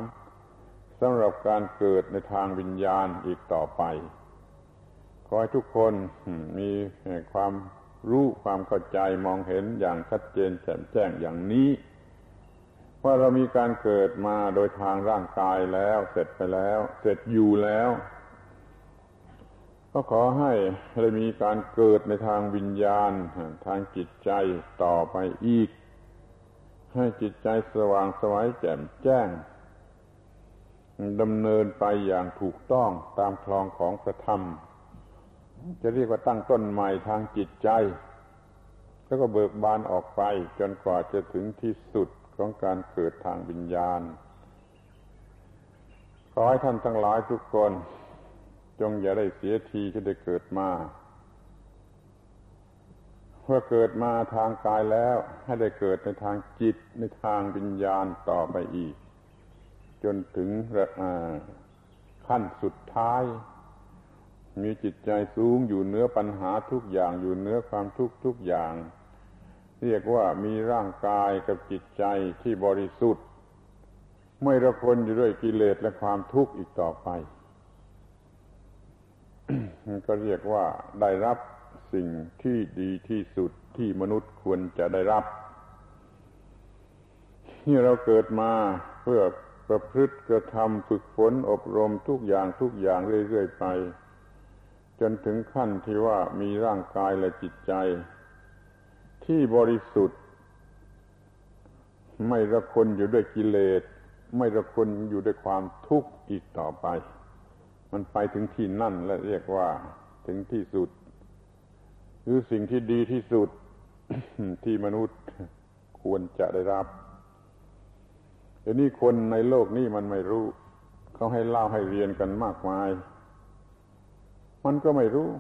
สำหรับการเกิดในทางวิญญาณอีกต่อไป ขอให้ทุกคนมีความ รู้ความเข้าใจมองเห็นอย่างชัดเจนแจ่มแจ้งอย่างนี้ ว่าเรามีการเกิดมาโดยทางร่างกายแล้ว เสร็จไปแล้ว เสร็จอยู่แล้ว ก็ขอให้ได้มีการเกิดในทางวิญญาณ ทางจิตใจต่อไปอีก ให้จิตใจสว่างสวัยแจ่มแจ้งดำเนินไปอย่างถูกต้องตามคลองของพระธรรม จะเรียกว่าตั้งต้นใหม่ทางจิตใจ แล้วก็เบิกบานออกไป จนกว่าจะถึงที่สุดของการเกิดทางวิญญาณ ขอให้ท่านทั้งหลายทุกคน จงอย่าได้เสียทีที่ได้เกิดมาเมื่อเกิดมาทางกายแล้ว ให้ได้เกิดในทางจิตในทางวิญญาณต่อไปอีก จนถึงขั้นสุดท้าย มีจิตใจสูงอยู่เนื้อปัญหาทุกอย่างอยู่เนื้อความทุกข์ทุกอย่าง เรียกว่ามีร่างกายกับจิตใจที่บริสุทธิ์ ไม่ระคนอยู่ด้วยกิเลสและความทุกข์อีกต่อไปก็เรียกว่าได้รับสิ่งที่ดีที่สุดที่มนุษย์ควรจะได้รับที่เราเกิดมาเพื่อประพฤติกระทำฝึกฝนอบรมทุกอย่างทุกอย่างเรื่อยๆไป จนถึงขั้นที่ว่ามีร่างกายและจิตใจ ที่บริสุทธิ์ ไม่ระคนอยู่ด้วยกิเลส ไม่ระคนอยู่ด้วยความทุกข์อีกต่อไป มันไปถึงที่นั่นและเรียกว่าถึงที่สุด คือสิ่งที่ดีที่สุดที่มนุษย์ควรจะได้รับแต่นี่คนในโลกนี้มันไม่รู้ เขาให้เล่าให้เรียนกันมากมาย มันก็ไม่รู้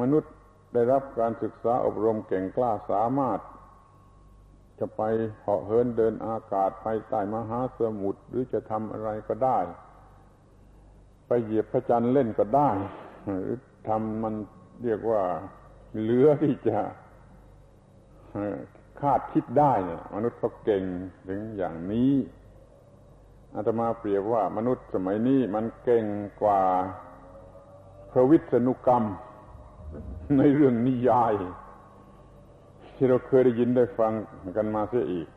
มนุษย์ได้รับการศึกษาอบรมเก่งกล้าสามารถ จะไปเหาะเหินเดินอากาศไปใต้มหาสมุทรหรือจะทำอะไรก็ได้ ไปเหยียบพระจันทร์เล่นก็ได้ หรือทำมันเรียกว่าเหลือที่จะคาดคิดได้เนี่ยมนุษย์เขาเก่งถึงอย่างนี้ อาตมาเปรียบว่ามนุษย์สมัยนี้มันเก่งกว่าพระวิษณุกรรม ในเรื่องนิยาย ที่เราเคยได้ยินได้ฟังกันมาเสียอีก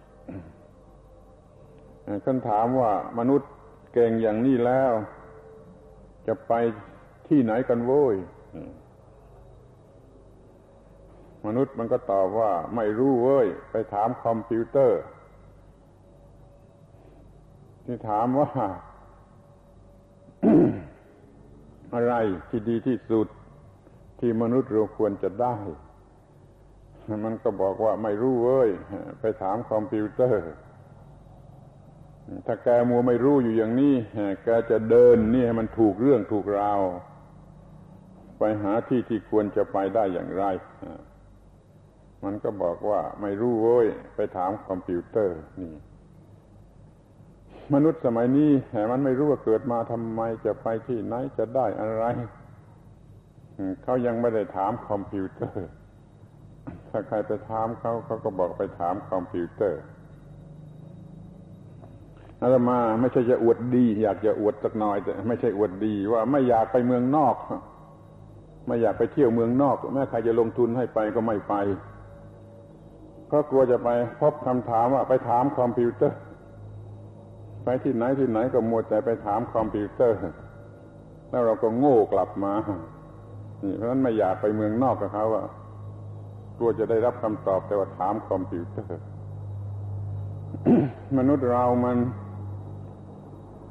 ท่านถามว่ามนุษย์เก่งอย่างนี้แล้ว จะไปที่ไหนกันโว้ยมนุษย์มันก็ตอบว่าไม่รู้เว้ย ไปถามคอมพิวเตอร์ ที่ถามว่า อะไรที่ดีที่สุด ที่มนุษย์เราควรจะได้ มันก็บอกว่าไม่รู้เว้ย ไปถามคอมพิวเตอร์ ถ้าแกมัวไม่รู้อยู่อย่างนี้แกจะเดินนี่ให้มันถูกเรื่องถูกราว ไปหาที่ที่ควรจะไปได้อย่างไรมันก็บอกว่าไม่รู้เว้ย ไปถามคอมพิวเตอร์นี่ มนุษย์สมัยนี้แต่มันไม่รู้ว่าเกิดมาทำไมจะไปที่ไหนจะได้อะไรเขายังไม่ได้ถามคอมพิวเตอร์ ถ้าใครไปถามเขาเขาก็บอกไปถามคอมพิวเตอร์อาตมาไม่ใช่จะอวดดี อยากจะอวดสักหน่อยแต่ไม่ใช่อวดดี ว่าไม่อยากไปเมืองนอก ไม่อยากไปเที่ยวเมืองนอก แม้ใครจะลงทุนให้ไปก็ไม่ไปเพราะกลัวจะไปพบคำถามว่าไปถามคอมพิวเตอร์ ไปที่ไหนที่ไหนก็มัวแต่ไปถามคอมพิวเตอร์ แล้วเราก็โง่กลับมานี่เพราะฉะนั้นไม่อยากไปเมืองนอกกับเขาว่ากลัวจะได้รับคำตอบแต่ว่าถามคอมพิวเตอร์ มนุษย์เรามัน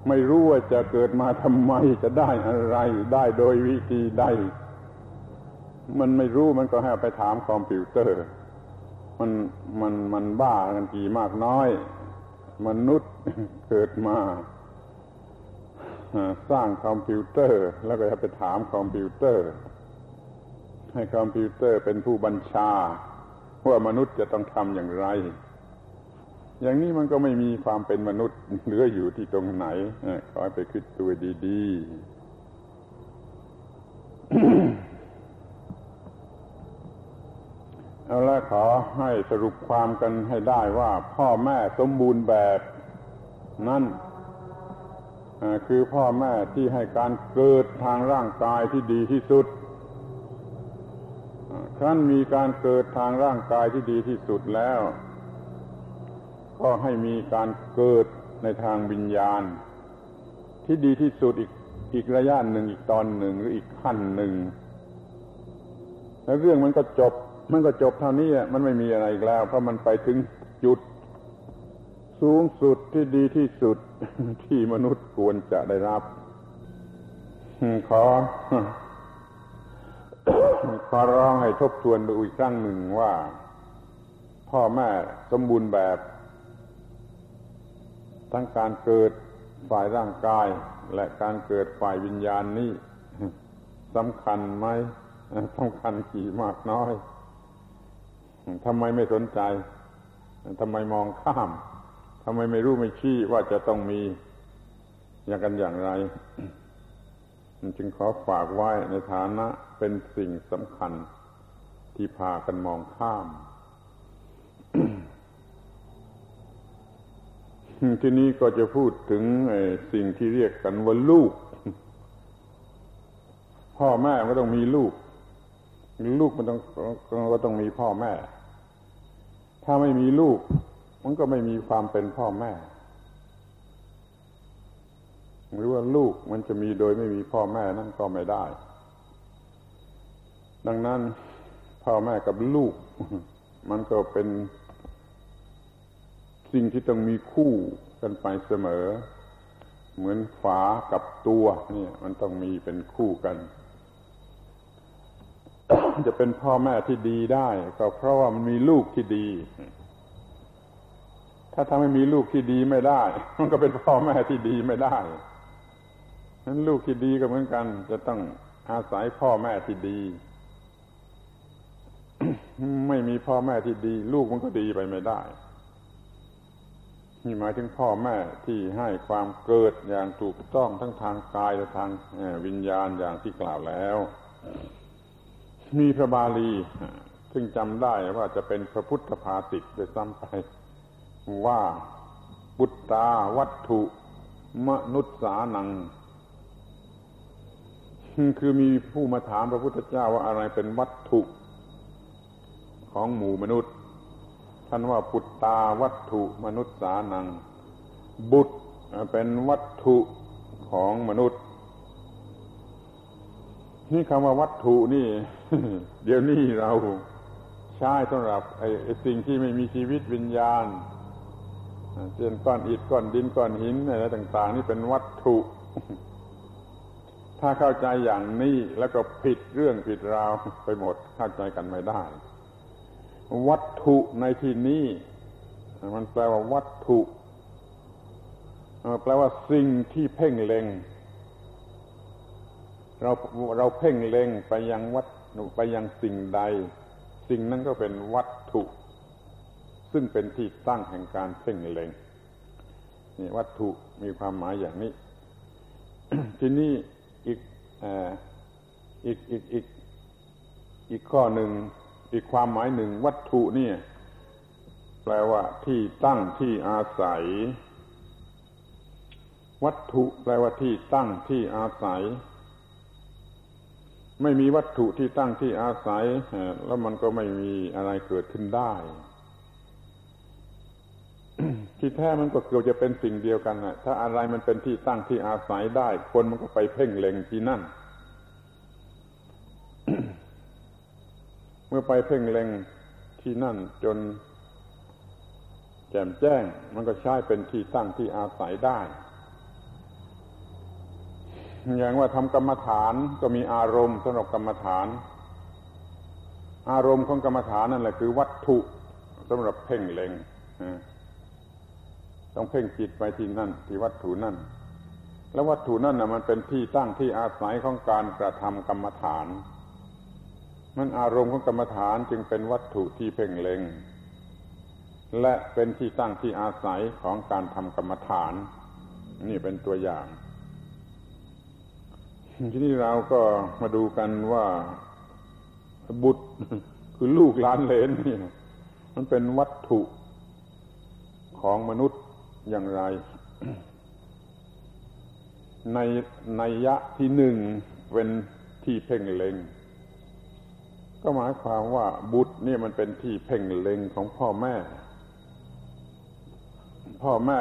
ไม่รู้ว่าจะเกิดมาทำไมจะได้อะไร ได้โดยวิธีใดมันไม่รู้มันก็ให้ไปถามคอมพิวเตอร์ มันมันมันบ้ากันกี่มากน้อย มนุษย์ เกิดมาสร้างคอมพิวเตอร์ แล้วก็จะไปถามคอมพิวเตอร์ ให้คอมพิวเตอร์เป็นผู้บัญชา ว่ามนุษย์จะต้องทำอย่างไร อย่างนี้มันก็ไม่มีความเป็นมนุษย์เหลืออยู่ที่ตรงไหนขอให้ไปคิดตัวดีๆ เอาละขอให้สรุปความกันให้ได้ว่า พ่อแม่สมบูรณ์แบบ นั่นคือพ่อแม่ที่ให้การเกิดทางร่างกายที่ดีที่สุดครั้นมีการเกิดทางร่างกายที่ดีที่สุดแล้ว ก็ให้มีการเกิดในทางวิญญาณ ที่ดีที่สุดอีกอีกระยะหนึ่งอีกตอนหนึ่งหรืออีกขั้นหนึ่ง แล้วเรื่องมันก็จบ มันก็จบเท่านี้มันไม่มีอะไรอีกแล้ว เพราะมันไปถึงจุด สูงสุดที่ดีที่สุดที่มนุษย์ควรจะได้รับ ขอ ขอร้องให้ทบทวนดูอีกครั้งหนึ่งว่า พ่อแม่สมบูรณ์แบบ ทั้งการเกิดฝ่ายร่างกาย และการเกิดฝ่ายวิญญาณนี้สำคัญไหมสำคัญกี่มากน้อยทำไมไม่สนใจทำไมมองข้าม ทำไมไม่รู้ไม่ชี้ว่าจะต้องมีอย่างกันอย่างไรจึงขอฝากไว้ในฐานะเป็นสิ่งสำคัญที่พากันมองข้าม ที่นี้ก็จะพูดถึงสิ่งที่เรียกกันว่าลูก พ่อแม่ก็ต้องมีลูก ลูกมันต้องก็ต้องมีพ่อแม่ ถ้าไม่มีลูก มันก็ไม่มีความเป็นพ่อแม่ หรือว่าลูกมันจะมีโดยไม่มีพ่อแม่นั่นก็ไม่ได้ ดังนั้นพ่อแม่กับลูก มันก็เป็นสิ่งที่ต้องมีคู่กันไปเสมอ เหมือนฝากับตัวนี่มันต้องมีเป็นคู่กันจะเป็นพ่อแม่ที่ดีได้ ก็เพราะว่ามันมีลูกที่ดี ถ้าทำให้มีลูกที่ดีไม่ได้ มันก็เป็นพ่อแม่ที่ดีไม่ได้นั้นลูกที่ดีก็เหมือนกัน จะต้องอาศัยพ่อแม่ที่ดี ไม่มีพ่อแม่ที่ดี ลูกมันก็ดีไปไม่ได้นี่หมายถึงพ่อแม่ที่ให้ความเกิดอย่างถูกต้องทั้งทางกายและทางวิญญาณอย่างที่กล่าวแล้ว มีพระบาลี ซึ่งจำได้ว่าจะเป็นพระพุทธภาติโดยซ้ำไป ว่าบุตตาวัตถุมนุษสานัง คือมีผู้มาถามพระพุทธเจ้าว่าอะไรเป็นวัตถุของหมู่มนุษย์ ท่านว่าปุตตาวัตถุมนุษย์สานัง บุตรเป็นวัตถุของมนุษย์ นี่คำว่าวัตถุนี่ เดี๋ยวนี้เราใช้สำหรับไอ้สิ่งที่ไม่มีชีวิตวิญญาณ เช่นก้อนอิฐก้อนดินก้อนหินอะไรต่าง ๆ นี่เป็นวัตถุ ถ้าเข้าใจอย่างนี้แล้วก็ผิดเรื่องผิดราวไปหมดเข้าใจกันไม่ได้ วัตถุในที่นี้มันแปลว่าวัตถุแปลว่าสิ่งที่เพ่งเล็ง เราเราเพ่งเล็งไปยังวัตไปยังสิ่งใด สิ่งนั้นก็เป็นวัตถุ ซึ่งเป็นที่ตั้งแห่งการเพ่งเล็งนี่วัตถุมีความหมายอย่างนี้ ที่นี่อีกอีกอีกอีกอีกข้อหนึ่ง อีกความหมายหนึ่งวัตถุนี่แปลว่า ที่ตั้งที่อาศัย วัตถุแปลว่าที่ตั้งที่อาศัย ไม่มีวัตถุที่ตั้งที่อาศัยแล้วมันก็ไม่มีอะไรเกิดขึ้นได้ ที่แท้มันก็เกือบจะเป็นสิ่งเดียวกันนะถ้าอะไรมันเป็นที่ตั้งที่อาศัยได้ คนมันก็ไปเพ่งเล็งที่นั่น เมื่อไปเพ่งเล็งที่นั่น จน แจ่มแจ้ง มันก็ใช้เป็นที่ตั้งที่อาศัยได้ อย่างว่าทำกรรมฐานก็มีอารมณ์สำหรับกรรมฐาน อารมณ์ของกรรมฐานนั่นแหละคือ วัตถุสำหรับเพ่งเล็ง ต้องเพ่งจิตไปที่นั่นที่วัตถุนั่น แล้ววัตถุนั่นนะมันเป็นที่ตั้งที่อาศัยของการกระทำกรรมฐานมันอารมณ์ของกรรมฐานจึงเป็นวัตถุที่เพ่งเล็ง และเป็นที่ตั้งที่อาศัยของการทำกรรมฐาน นี่เป็นตัวอย่าง ทีนี้เราก็มาดูกันว่า บุตรคือลูกหลานเลนนี่มันเป็นวัตถุของมนุษย์ อย่างไร ในในยะที่หนึ่งเป็นที่เพ่งเล็ง ก็หมายความว่าบุตรนี่มันเป็นที่เพ่งเล็งของพ่อแม่ พ่อแม่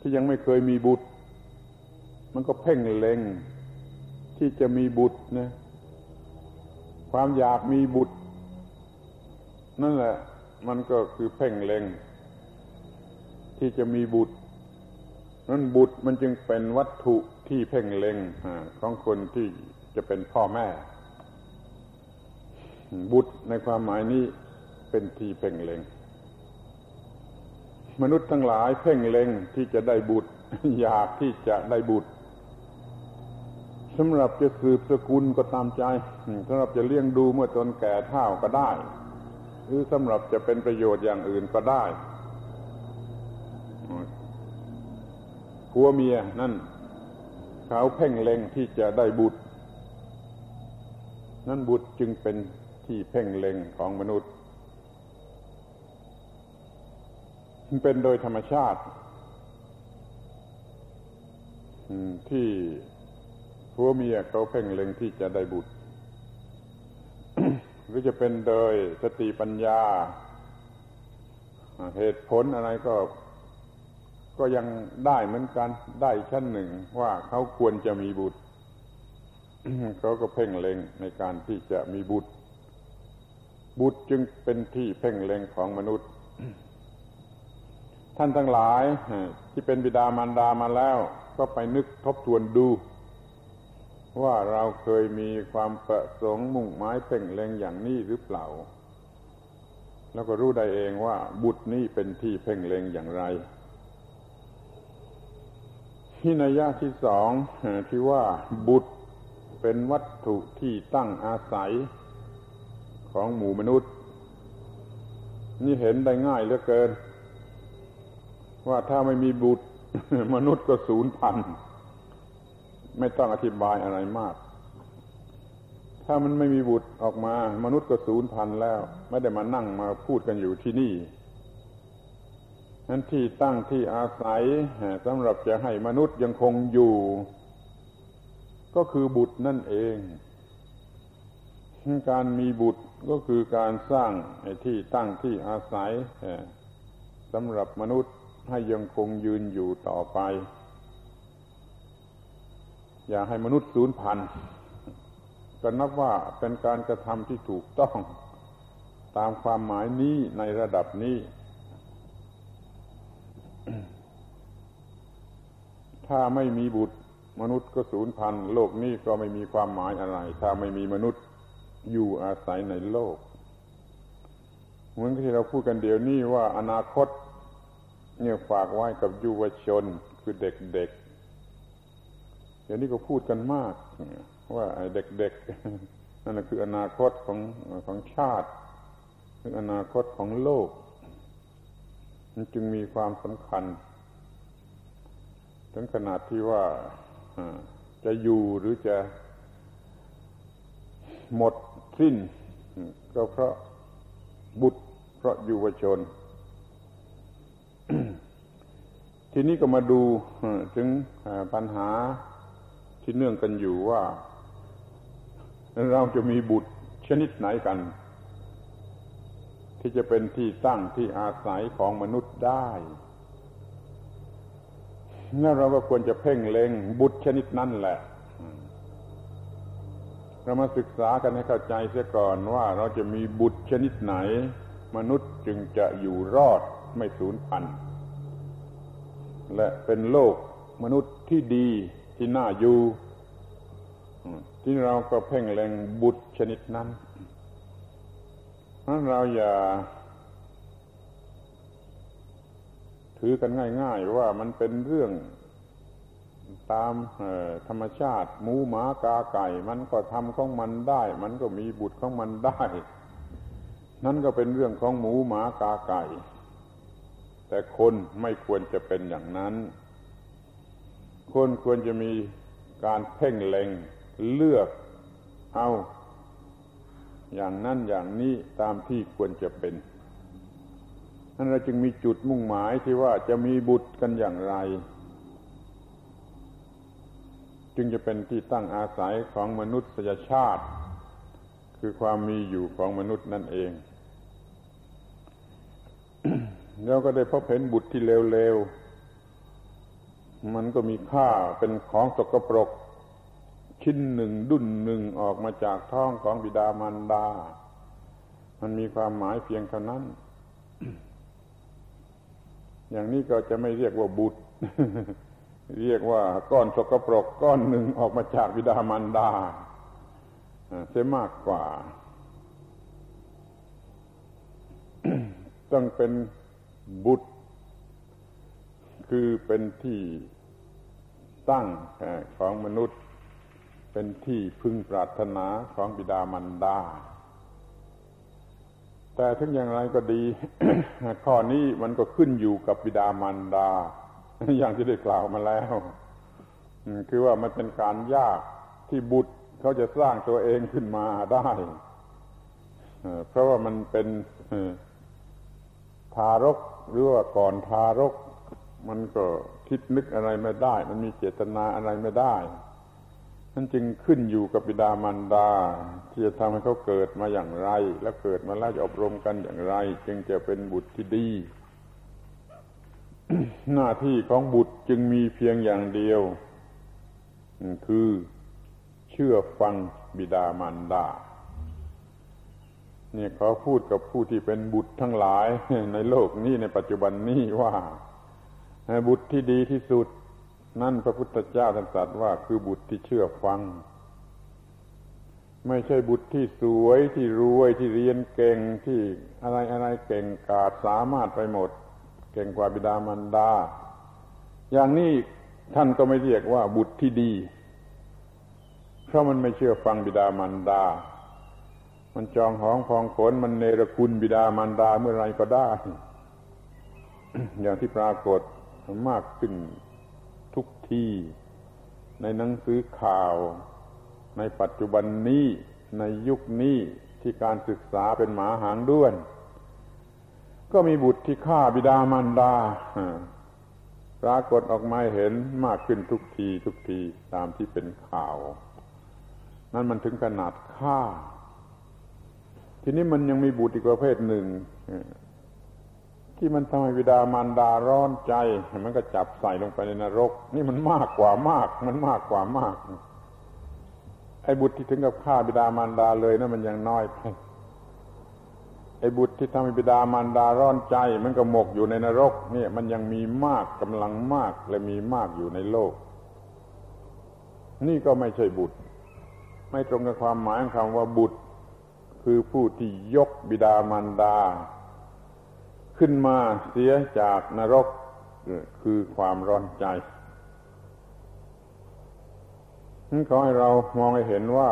ที่ยังไม่เคยมีบุตร มันก็เพ่งเล็ง ที่จะมีบุตรนะความอยากมีบุตร นั่นแหละ มันก็คือเพ่งเล็ง ที่จะมีบุตรนั้นบุตรมันจึงเป็นวัตถุที่เพ่งเล็งของคนที่จะเป็นพ่อแม่ บุตรในความหมายนี้เป็นที่เพ่งเล็ง มนุษย์ทั้งหลายเพ่งเล็งที่จะได้บุตร อยากที่จะได้บุตรสำหรับจะสืบสกุลก็ตามใจสำหรับจะเลี้ยงดูเมื่อตนแก่เท่าก็ได้ หรือสำหรับจะเป็นประโยชน์อย่างอื่นก็ได้ ผัวเมียนั่นเขาเพ่งเล็งที่จะได้บุตร นั่นบุตรจึงเป็นที่เพ่งเล็งของมนุษย์เป็นโดยธรรมชาติที่ผัวเมียเขาเพ่งเล็งที่จะได้บุตร หรือจะเป็นโดยสติปัญญา เหตุผลอะไรก็ ก็ยังได้เหมือนกันได้ชั้นหนึ่งว่าเขาควรจะมีบุตรเขาก็เพ่งเล็งในการที่จะมีบุตร บุตรจึงเป็นที่เพ่งเล็งของมนุษย์ ท่านทั้งหลายที่เป็นบิดามารดามาแล้ว ก็ไปนึกทบทวนดู ว่าเราเคยมีความประสงค์มุ่งหมายเพ่งเล็งอย่างนี้หรือเปล่า แล้วก็รู้ได้เองว่าบุตรนี้เป็นที่เพ่งเล็งอย่างไร ที่นัยยะที่สองที่ว่าบุตรเป็นวัตถุที่ตั้งอาศัยของหมู่มนุษย์ นี่เห็นได้ง่ายเหลือเกิน ว่าถ้าไม่มีบุตรมนุษย์ก็สูญพันธุ์ไม่ต้องอธิบายอะไรมาก ถ้ามันไม่มีบุตรออกมา มนุษย์ก็สูญพันธุ์แล้ว ไม่ได้มานั่งมาพูดกันอยู่ที่นี่ นั้นที่ตั้งที่อาศัยสำหรับจะให้มนุษย์ยังคงอยู่ ก็คือบุตรนั่นเอง การมีบุตรก็คือการสร้างที่ตั้งที่อาศัยสำหรับมนุษย์ให้ยังคงยืนอยู่ต่อไป อย่าให้มนุษย์สูญพันธุ์ก็นับว่าเป็นการกระทำที่ถูกต้อง ตามความหมายนี้ในระดับนี้ ถ้าไม่มีบุตร มนุษย์ก็สูญพันธุ์โลกนี้ก็ไม่มีความหมายอะไร ถ้าไม่มีมนุษย์อยู่อาศัยในโลก เหมือนที่เราพูดกันเดี๋ยวนี้ว่าอนาคต เนี่ยฝากไว้กับยุวชนคือเด็กๆเดี๋ยวนี้ก็พูดกันมาก ว่าไอ้เด็กๆนั่นคืออนาคตของของชาติคืออนาคตของโลก มันจึงมีความสำคัญ ถึงขนาดที่ว่าจะอยู่หรือจะหมดสิ้น ก็เพราะบุตร เพราะยุวชน ทีนี้ก็มาดูถึงปัญหาที่เนื่องกันอยู่ว่า เราจะมีบุตรชนิดไหนกัน ที่จะเป็นที่ตั้งที่อาศัยของมนุษย์ได้นั่นเราก็ควรจะเพ่งเล็งบุตรชนิดนั้นแหละ เรามาศึกษากันให้เข้าใจเสียก่อนว่าเราจะมีบุตรชนิดไหน มนุษย์จึงจะอยู่รอดไม่สูญพันธุ์และเป็นโลกมนุษย์ที่ดีที่น่าอยู่ที่เราก็เพ่งเล็งบุตรชนิดนั้น นั้นเราอย่า ถือกันง่าย ๆ ว่ามันเป็นเรื่องตามธรรมชาติหมูหมากาไก่ มันก็ทำของมันได้ มันก็มีบุตรของมันได้ นั่นก็เป็นเรื่องของหมูหมากาไก่ แต่คนไม่ควรจะเป็นอย่างนั้น คนควรจะมีการเพ่งเล็งเลือก เอา อย่างนั้นอย่างนี้ตามที่ควรจะเป็นนั่นเราจึงมีจุดมุ่งหมายที่ว่าจะมีบุตรกันอย่างไร จึงจะเป็นที่ตั้งอาศัยของมนุษยชาติ คือความมีอยู่ของมนุษย์นั่นเองเราก็ได้พบเห็นบุตรที่เลวๆมันก็มีค่าเป็นของตกกระปรก ชิ้นหนึ่งดุนหนึ่งออกมาจากท้องของบิดามารดา มันมีความหมายเพียงเท่านั้น อย่างนี้ก็จะไม่เรียกว่าบุตร เรียกว่าก้อนสกปรกก้อนหนึ่งออกมาจากบิดามารดาเสียมากกว่า ต้องเป็นบุตร คือเป็นที่ตั้งของมนุษย์ เป็นที่พึงปรารถนาของบิดามารดา แต่ถึงอย่างไรก็ดี ข้อนี้มันก็ขึ้นอยู่กับบิดามารดา อย่างที่ได้กล่าวมาแล้ว คือว่ามันเป็นการยากที่บุตรเขาจะสร้างตัวเองขึ้นมาได้เพราะว่ามันเป็นทารกหรือว่าก่อนทารก มันก็คิดนึกอะไรไม่ได้ มันมีเจตนาอะไรไม่ได้ นั่นจึงขึ้นอยู่กับบิดามารดา ที่จะทำให้เขาเกิดมาอย่างไร แล้วเกิดมาแล้วจะอบรมกันอย่างไร จึงจะเป็นบุตรที่ดี หน้าที่ของบุตรจึงมีเพียงอย่างเดียว คือเชื่อฟังบิดามารดาเนี่ยเขาพูดกับผู้ที่เป็นบุตรทั้งหลายในโลกนี้ในปัจจุบันนี้ว่าบุตรที่ดีที่สุด นั่นพระพุทธเจ้าตรัสว่าคือบุตรที่เชื่อฟัง ไม่ใช่บุตรที่สวยที่รวยที่เรียนเก่งที่อะไรอะไรเก่งกาจสามารถไปหมด เก่งกว่าบิดามารดา อย่างนี้ท่านก็ไม่เรียกว่าบุตรที่ดี เพราะมันไม่เชื่อฟังบิดามารดา มันจองห้องพองขนมันเนรคุณบิดามารดาเมื่อไรก็ได้ อย่างที่ปรากฏมากขึ้น ที่ในหนังสือข่าว ในปัจจุบันนี้ในยุคนี้ที่การศึกษาเป็นหมาหางด้วน ก็มีบุตรที่ฆ่าบิดามารดาปรากฏออกมาเห็นมากขึ้นทุกทีทุกทีตามที่เป็นข่าว นั่นมันถึงขนาดฆ่า ทีนี้มันยังมีบุตรอีกประเภทหนึ่ง ที่มันทำให้วิดามารดาร้อนใจ มันก็จับใส่ลงไปในนรก นี่มันมากกว่ามาก มันมากกว่ามาก ไอ้บุตรที่ถึงกับฆ่าบิดามารดาเลยนะั้นมันยังน้อยไปไอ้บุตรที่ทำให้บิดามารดาร้อนใจ มันก็หมกอยู่ในนรก เนี่ย มันยังมีมากกำลังมากและมีมากอยู่ในโลก นี่ก็ไม่ใช่บุตร ไม่ตรงกับความหมายของคำว่าบุตร คือผู้ที่ยกบิดามารดา ขึ้นมาเสียจากนรกคือความร้อนใจขอให้เรามองให้เห็นว่า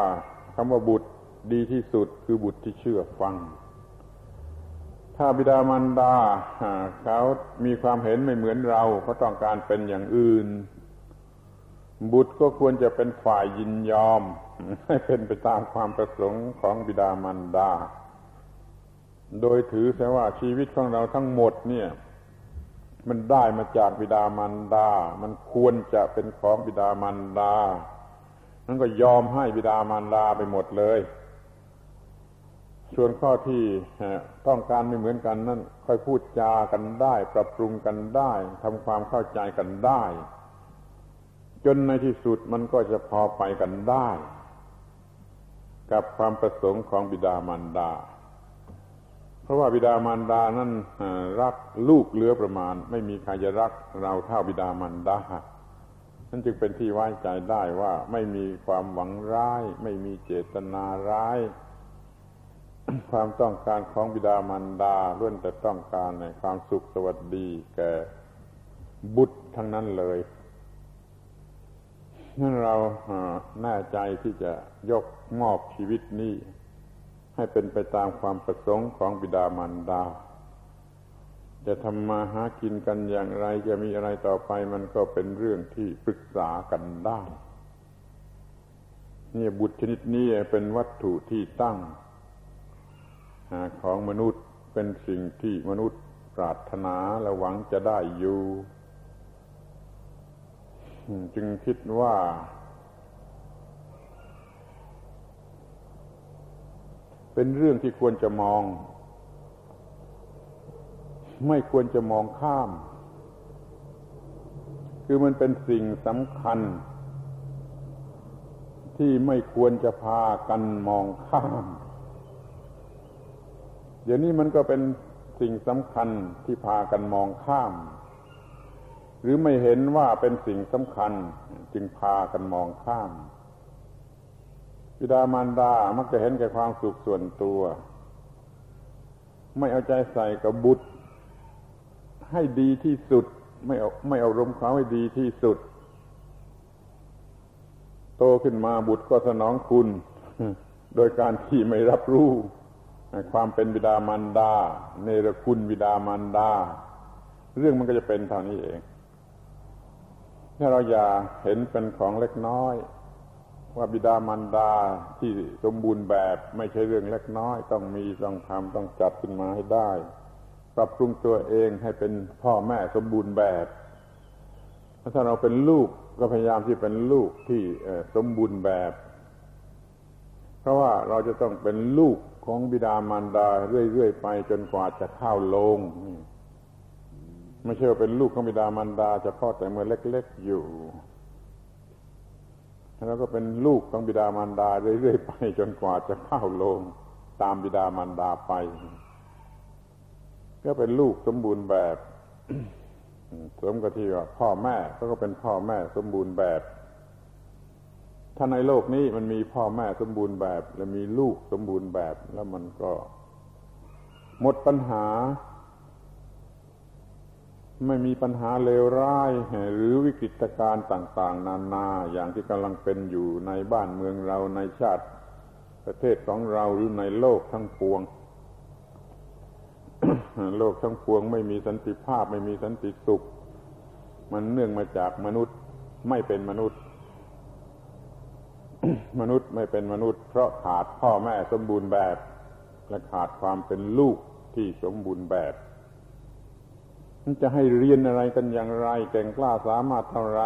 คำว่าบุตรดีที่สุดคือบุตรที่เชื่อฟัง ถ้าบิดามารดาเขามีความเห็นไม่เหมือนเราเขาต้องการเป็นอย่างอื่น บุตรก็ควรจะเป็นฝ่ายยินยอม ให้เป็นไปตามความประสงค์ของบิดามารดา โดยถือแสว่าชีวิตของเราทั้งหมดเนี่ย มันได้มาจากบิดามารดา มันควรจะเป็นของบิดามารดา นั่นก็ยอมให้บิดามารดาไปหมดเลย ส่วนข้อที่ต้องการไม่เหมือนกันนั่นค่อยพูดจากันได้ ปรับปรุงกันได้ทำความเข้าใจกันได้ จนในที่สุดมันก็จะพอไปกันได้ กับความประสงค์ของบิดามารดา เพราะว่าบิดามารดานั้นรักลูกเหลือประมาณ ไม่มีใครจะรักเราเท่าบิดามารดานั่นจึงเป็นที่ไว้ใจได้ว่าไม่มีความหวังร้าย ไม่มีเจตนาร้าย ความต้องการของบิดามารดาล้วนแต่ต้องการในความสุขสวัสดีแก่บุตรทั้งนั้นเลยนั่นเราแน่ใจที่จะยกมอบชีวิตนี้ ให้เป็นไปตามความประสงค์ของบิดามารดา จะทำมาหากินกันอย่างไรจะมีอะไรต่อไปมันก็เป็นเรื่องที่ปรึกษากันได้นี่บุตรชนิดนี้เป็นวัตถุที่ตั้งของมนุษย์เป็นสิ่งที่มนุษย์ปรารถนาและหวังจะได้อยู่ จึงคิดว่า เป็นเรื่องที่ควรจะมอง ไม่ควรจะมองข้าม คือมันเป็นสิ่งสำคัญ ที่ไม่ควรจะพากันมองข้าม เดี๋ยวนี้มันก็เป็นสิ่งสำคัญที่พากันมองข้าม หรือไม่เห็นว่าเป็นสิ่งสำคัญจึงพากันมองข้าม บิดามารดา มักจะเห็นแก่ความสุขส่วนตัว ไม่เอาใจใส่กับบุตร ให้ดีที่สุด ไม่เอาไม่เอารมเขาให้ดีที่สุด โตขึ้นมาบุตรก็สนองคุณ โดยการที่ไม่รับรู้ความเป็นบิดามารดา เนรคุณบิดามารดา เรื่องมันก็จะเป็นเท่านี้เอง ถ้าเราอย่าเห็นเป็นของเล็กน้อย ว่าบิดามารดาที่สมบูรณ์แบบไม่ใช่เรื่องเล็กน้อย ต้องมีต้องทำต้องจัดขึ้นมาให้ได้ ปรับปรุงตัวเองให้เป็นพ่อแม่สมบูรณ์แบบถ้าเราเป็นลูกก็พยายามที่เป็นลูกที่สมบูรณ์แบบ เพราะว่าเราจะต้องเป็นลูกของบิดามารดาเรื่อยๆไปจนกว่าจะเข้าลงไม่ใช่ว่าเป็นลูกของบิดามารดาเฉพาะแต่เมื่อเล็ก ๆอยู่ แล้วก็เป็นลูกของบิดามารดาเรื่อยๆไป จนกว่าจะเข้าลงตามบิดามารดาไป ก็เป็นลูกสมบูรณ์แบบสมกับที่ว่าพ่อแม่ก็เป็นพ่อแม่สมบูรณ์แบบ ถ้าในโลกนี้มันมีพ่อแม่สมบูรณ์แบบ และมีลูกสมบูรณ์แบบ แล้วมันก็ หมดปัญหา ไม่มีปัญหาเลวร้ายหรือวิกฤตการณ์ต่าง ๆ นานาอย่างที่กำลังเป็นอยู่ในบ้านเมืองเราในชาติประเทศของเราหรือในโลกทั้งปวง โลกทั้งปวงไม่มีสันติภาพไม่มีสันติสุข มันเนื่องมาจากมนุษย์ไม่เป็นมนุษย์ มนุษย์ไม่เป็นมนุษย์ เพราะขาดพ่อแม่สมบูรณ์แบบ และขาดความเป็นลูกที่สมบูรณ์แบบ มันจะให้เรียนอะไรกันอย่างไรเก่งกล้าสามารถเท่าไร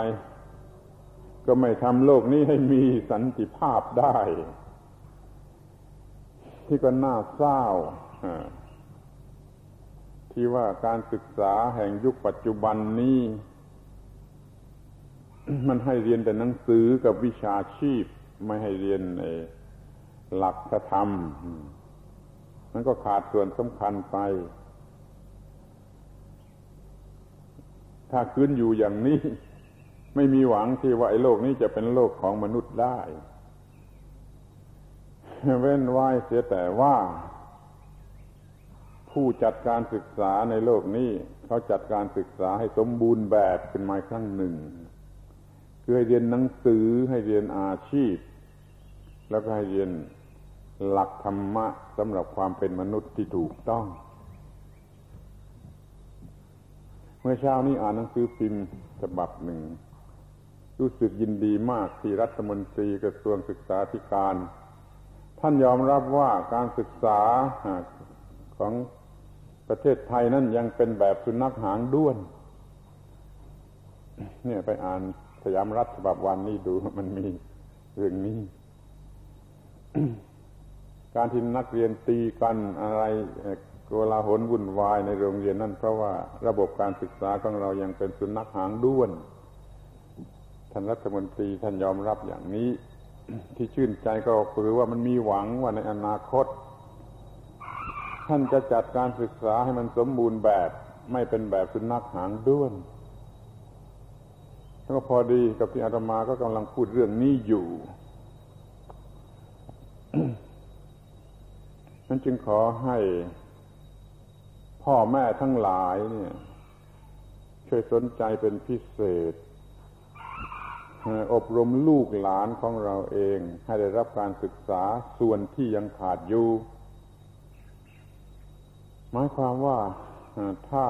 ก็ไม่ทำโลกนี้ให้มีสันติภาพได้ ที่ก็น่าเศร้าที่ว่าการศึกษาแห่งยุคปัจจุบันนี้ มันให้เรียนแต่หนังสือกับวิชาชีพ ไม่ให้เรียนในหลักธรรม มันก็ขาดส่วนสำคัญไป ถ้าคืนอยู่อย่างนี้ ไม่มีหวังที่ว่าไอ้โลกนี้จะเป็นโลกของมนุษย์ได้ เว้นไว้เสียแต่ว่า ผู้จัดการศึกษาในโลกนี้เขาจัดการศึกษาให้สมบูรณ์แบบขึ้นมาครั้งหนึ่งคือให้เรียนหนังสือให้เรียนอาชีพ แล้วก็ให้เรียนหลักธรรมะสำหรับความเป็นมนุษย์ที่ถูกต้อง เมื่อเช้านี้อ่านหนังสือพิมพ์ฉบับหนึ่ง รู้สึกยินดีมากที่รัฐมนตรีกระทรวงศึกษาธิการ ท่านยอมรับว่าการศึกษาของประเทศไทยนั้นยังเป็นแบบสุนัขหางด้วน เนี่ยไปอ่านสยามรัฐฉบับวันนี้ดูมันมีเรื่องนี้ การที่นักเรียนตีกันอะไร กลาหลวุ่นวายในโรงเรียนนั่นเพราะว่าระบบการศึกษาของเรายังเป็นสุนัขหางด้วน ท่านรัฐมนตรีท่านยอมรับอย่างนี้ ที่ชื่นใจก็คือว่ามันมีหวังว่าในอนาคต ท่านจะจัดการศึกษาให้มันสมบูรณ์แบบ ไม่เป็นแบบสุนัขหางด้วนแล้วก็พอดีกับที่อาตมาก็กำลังพูดเรื่องนี้อยู่นั้นจึงขอให้ พ่อแม่ทั้งหลายเนี่ยช่วยสนใจเป็นพิเศษ อบรมลูกหลานของเราเอง ให้ได้รับการศึกษาส่วนที่ยังขาดอยู่ หมายความว่าถ้า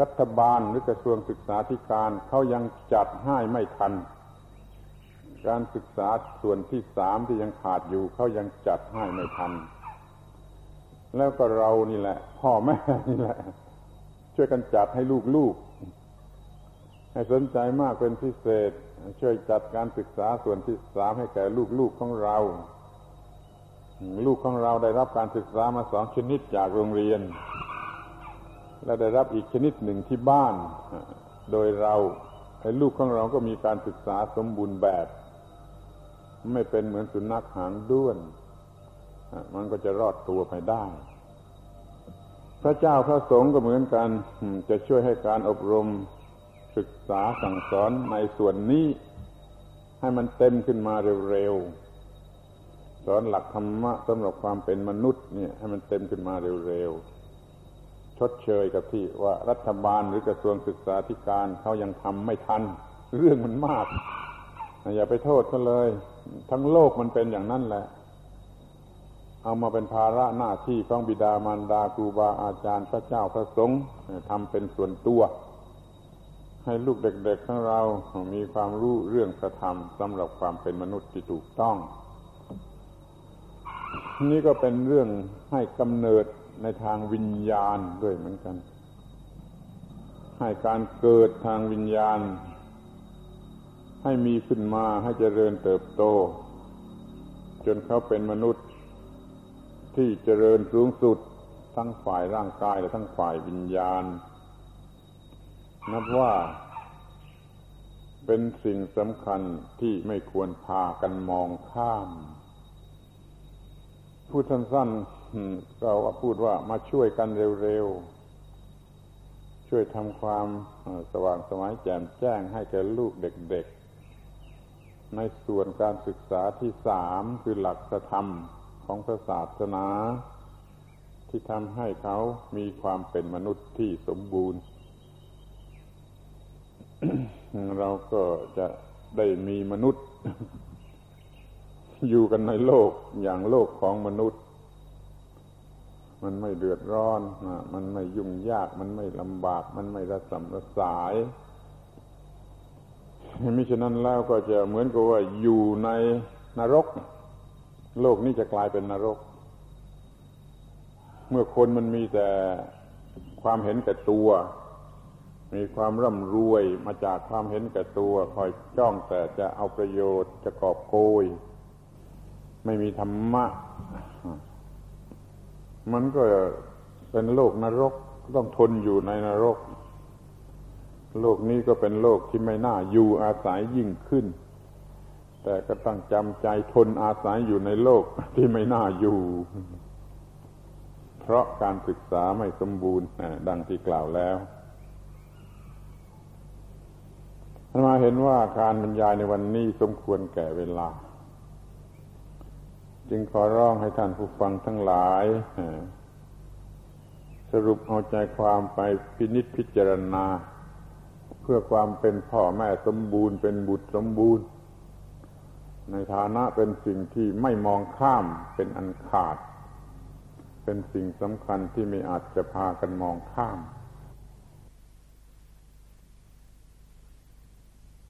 รัฐบาลหรือกระทรวงศึกษาธิการเขายังจัดให้ไม่ทัน การศึกษาส่วนที่สามที่ยังขาดอยู่เขายังจัดให้ไม่ทัน แล้วก็เรานี่แหละ พ่อแม่นี่แหละ ช่วยกันจัดให้ลูกๆให้สนใจมากเป็นพิเศษ ช่วยจัดการศึกษาส่วนที่สามให้แก่ลูกๆของเรา ลูกของเราได้รับการศึกษามาสองชนิดจากโรงเรียน และได้รับอีกชนิดหนึ่งที่บ้าน โดยเราไอ้ลูกของเราก็มีการศึกษาสมบูรณ์แบบ ไม่เป็นเหมือนสุนัขหางด้วน มันก็จะรอดตัวไปได้ พระเจ้าพระสงฆ์ก็เหมือนกัน จะช่วยให้การอบรมศึกษาสั่งสอนในส่วนนี้ ให้มันเต็มขึ้นมาเร็วๆสอนหลักธรรมะสำหรับความเป็นมนุษย์เนี่ย ให้มันเต็มขึ้นมาเร็วๆชดเชยกับที่ว่ารัฐบาลหรือกระทรวงศึกษาธิการเขายังทำไม่ทัน เรื่องมันมากอย่าไปโทษเขาเลย ทั้งโลกมันเป็นอย่างนั้นแหละ เอามาเป็นภาระหน้าที่ของบิดามารดาครูบาอาจารย์พระเจ้าพระสงฆ์ทำเป็นส่วนตัว ให้ลูกเด็กๆของเรามีความรู้เรื่องพระธรรมสำหรับความเป็นมนุษย์ที่ถูกต้อง นี่ก็เป็นเรื่องให้กำเนิดในทางวิญญาณด้วยเหมือนกัน ให้การเกิดทางวิญญาณ ให้มีขึ้นมาให้เจริญเติบโต จนเขาเป็นมนุษย์ ที่เจริญสูงสุด ทั้งฝ่ายร่างกายและทั้งฝ่ายวิญญาณ นับว่า เป็นสิ่งสำคัญที่ไม่ควรพากันมองข้าม พูดสั้นก็ว่าพูดว่ามาช่วยกันเร็วๆ ช่วยทำความสว่างสมัยแจ่มแจ้งให้แก่ลูกเด็กๆในส่วนการศึกษาที่สามคือหลักธรรม ของพระศาสนา ที่ทำให้เขามีความเป็นมนุษย์ที่สมบูรณ์ เราก็จะได้มีมนุษย์ อยู่กันในโลกอย่างโลกของมนุษย์ มันไม่เดือดร้อนมันไม่ยุ่งยาก มันไม่ลำบาก มันไม่ระสำระสายมิฉะนั้นแล้วก็จะเหมือนกับว่าอยู่ในนรก โลกนี้จะกลายเป็นนรก เมื่อคนมันมีแต่ความเห็นแก่ตัว มีความร่ำรวยมาจากความเห็นแก่ตัว คอยจ้องแต่จะเอาประโยชน์จะกอบโกย ไม่มีธรรมะ มันก็เป็นโลกนรกต้องทนอยู่ในนรก โลกนี้ก็เป็นโลกที่ไม่น่าอยู่อาศัยยิ่งขึ้น แต่ก็ต้องจำใจทนอาศัยอยู่ในโลกที่ไม่น่าอยู่ เพราะการศึกษาไม่สมบูรณ์ดังที่กล่าวแล้วมาเห็นว่าการบรรยายในวันนี้สมควรแก่เวลา จึงขอร้องให้ท่านผู้ฟังทั้งหลาย สรุปเอาใจความไปพินิจพิจารณา เพื่อความเป็นพ่อแม่สมบูรณ์เป็นบุตรสมบูรณ์ ในฐานะเป็นสิ่งที่ไม่มองข้ามเป็นอันขาด เป็นสิ่งสำคัญที่ไม่อาจจะพากันมองข้าม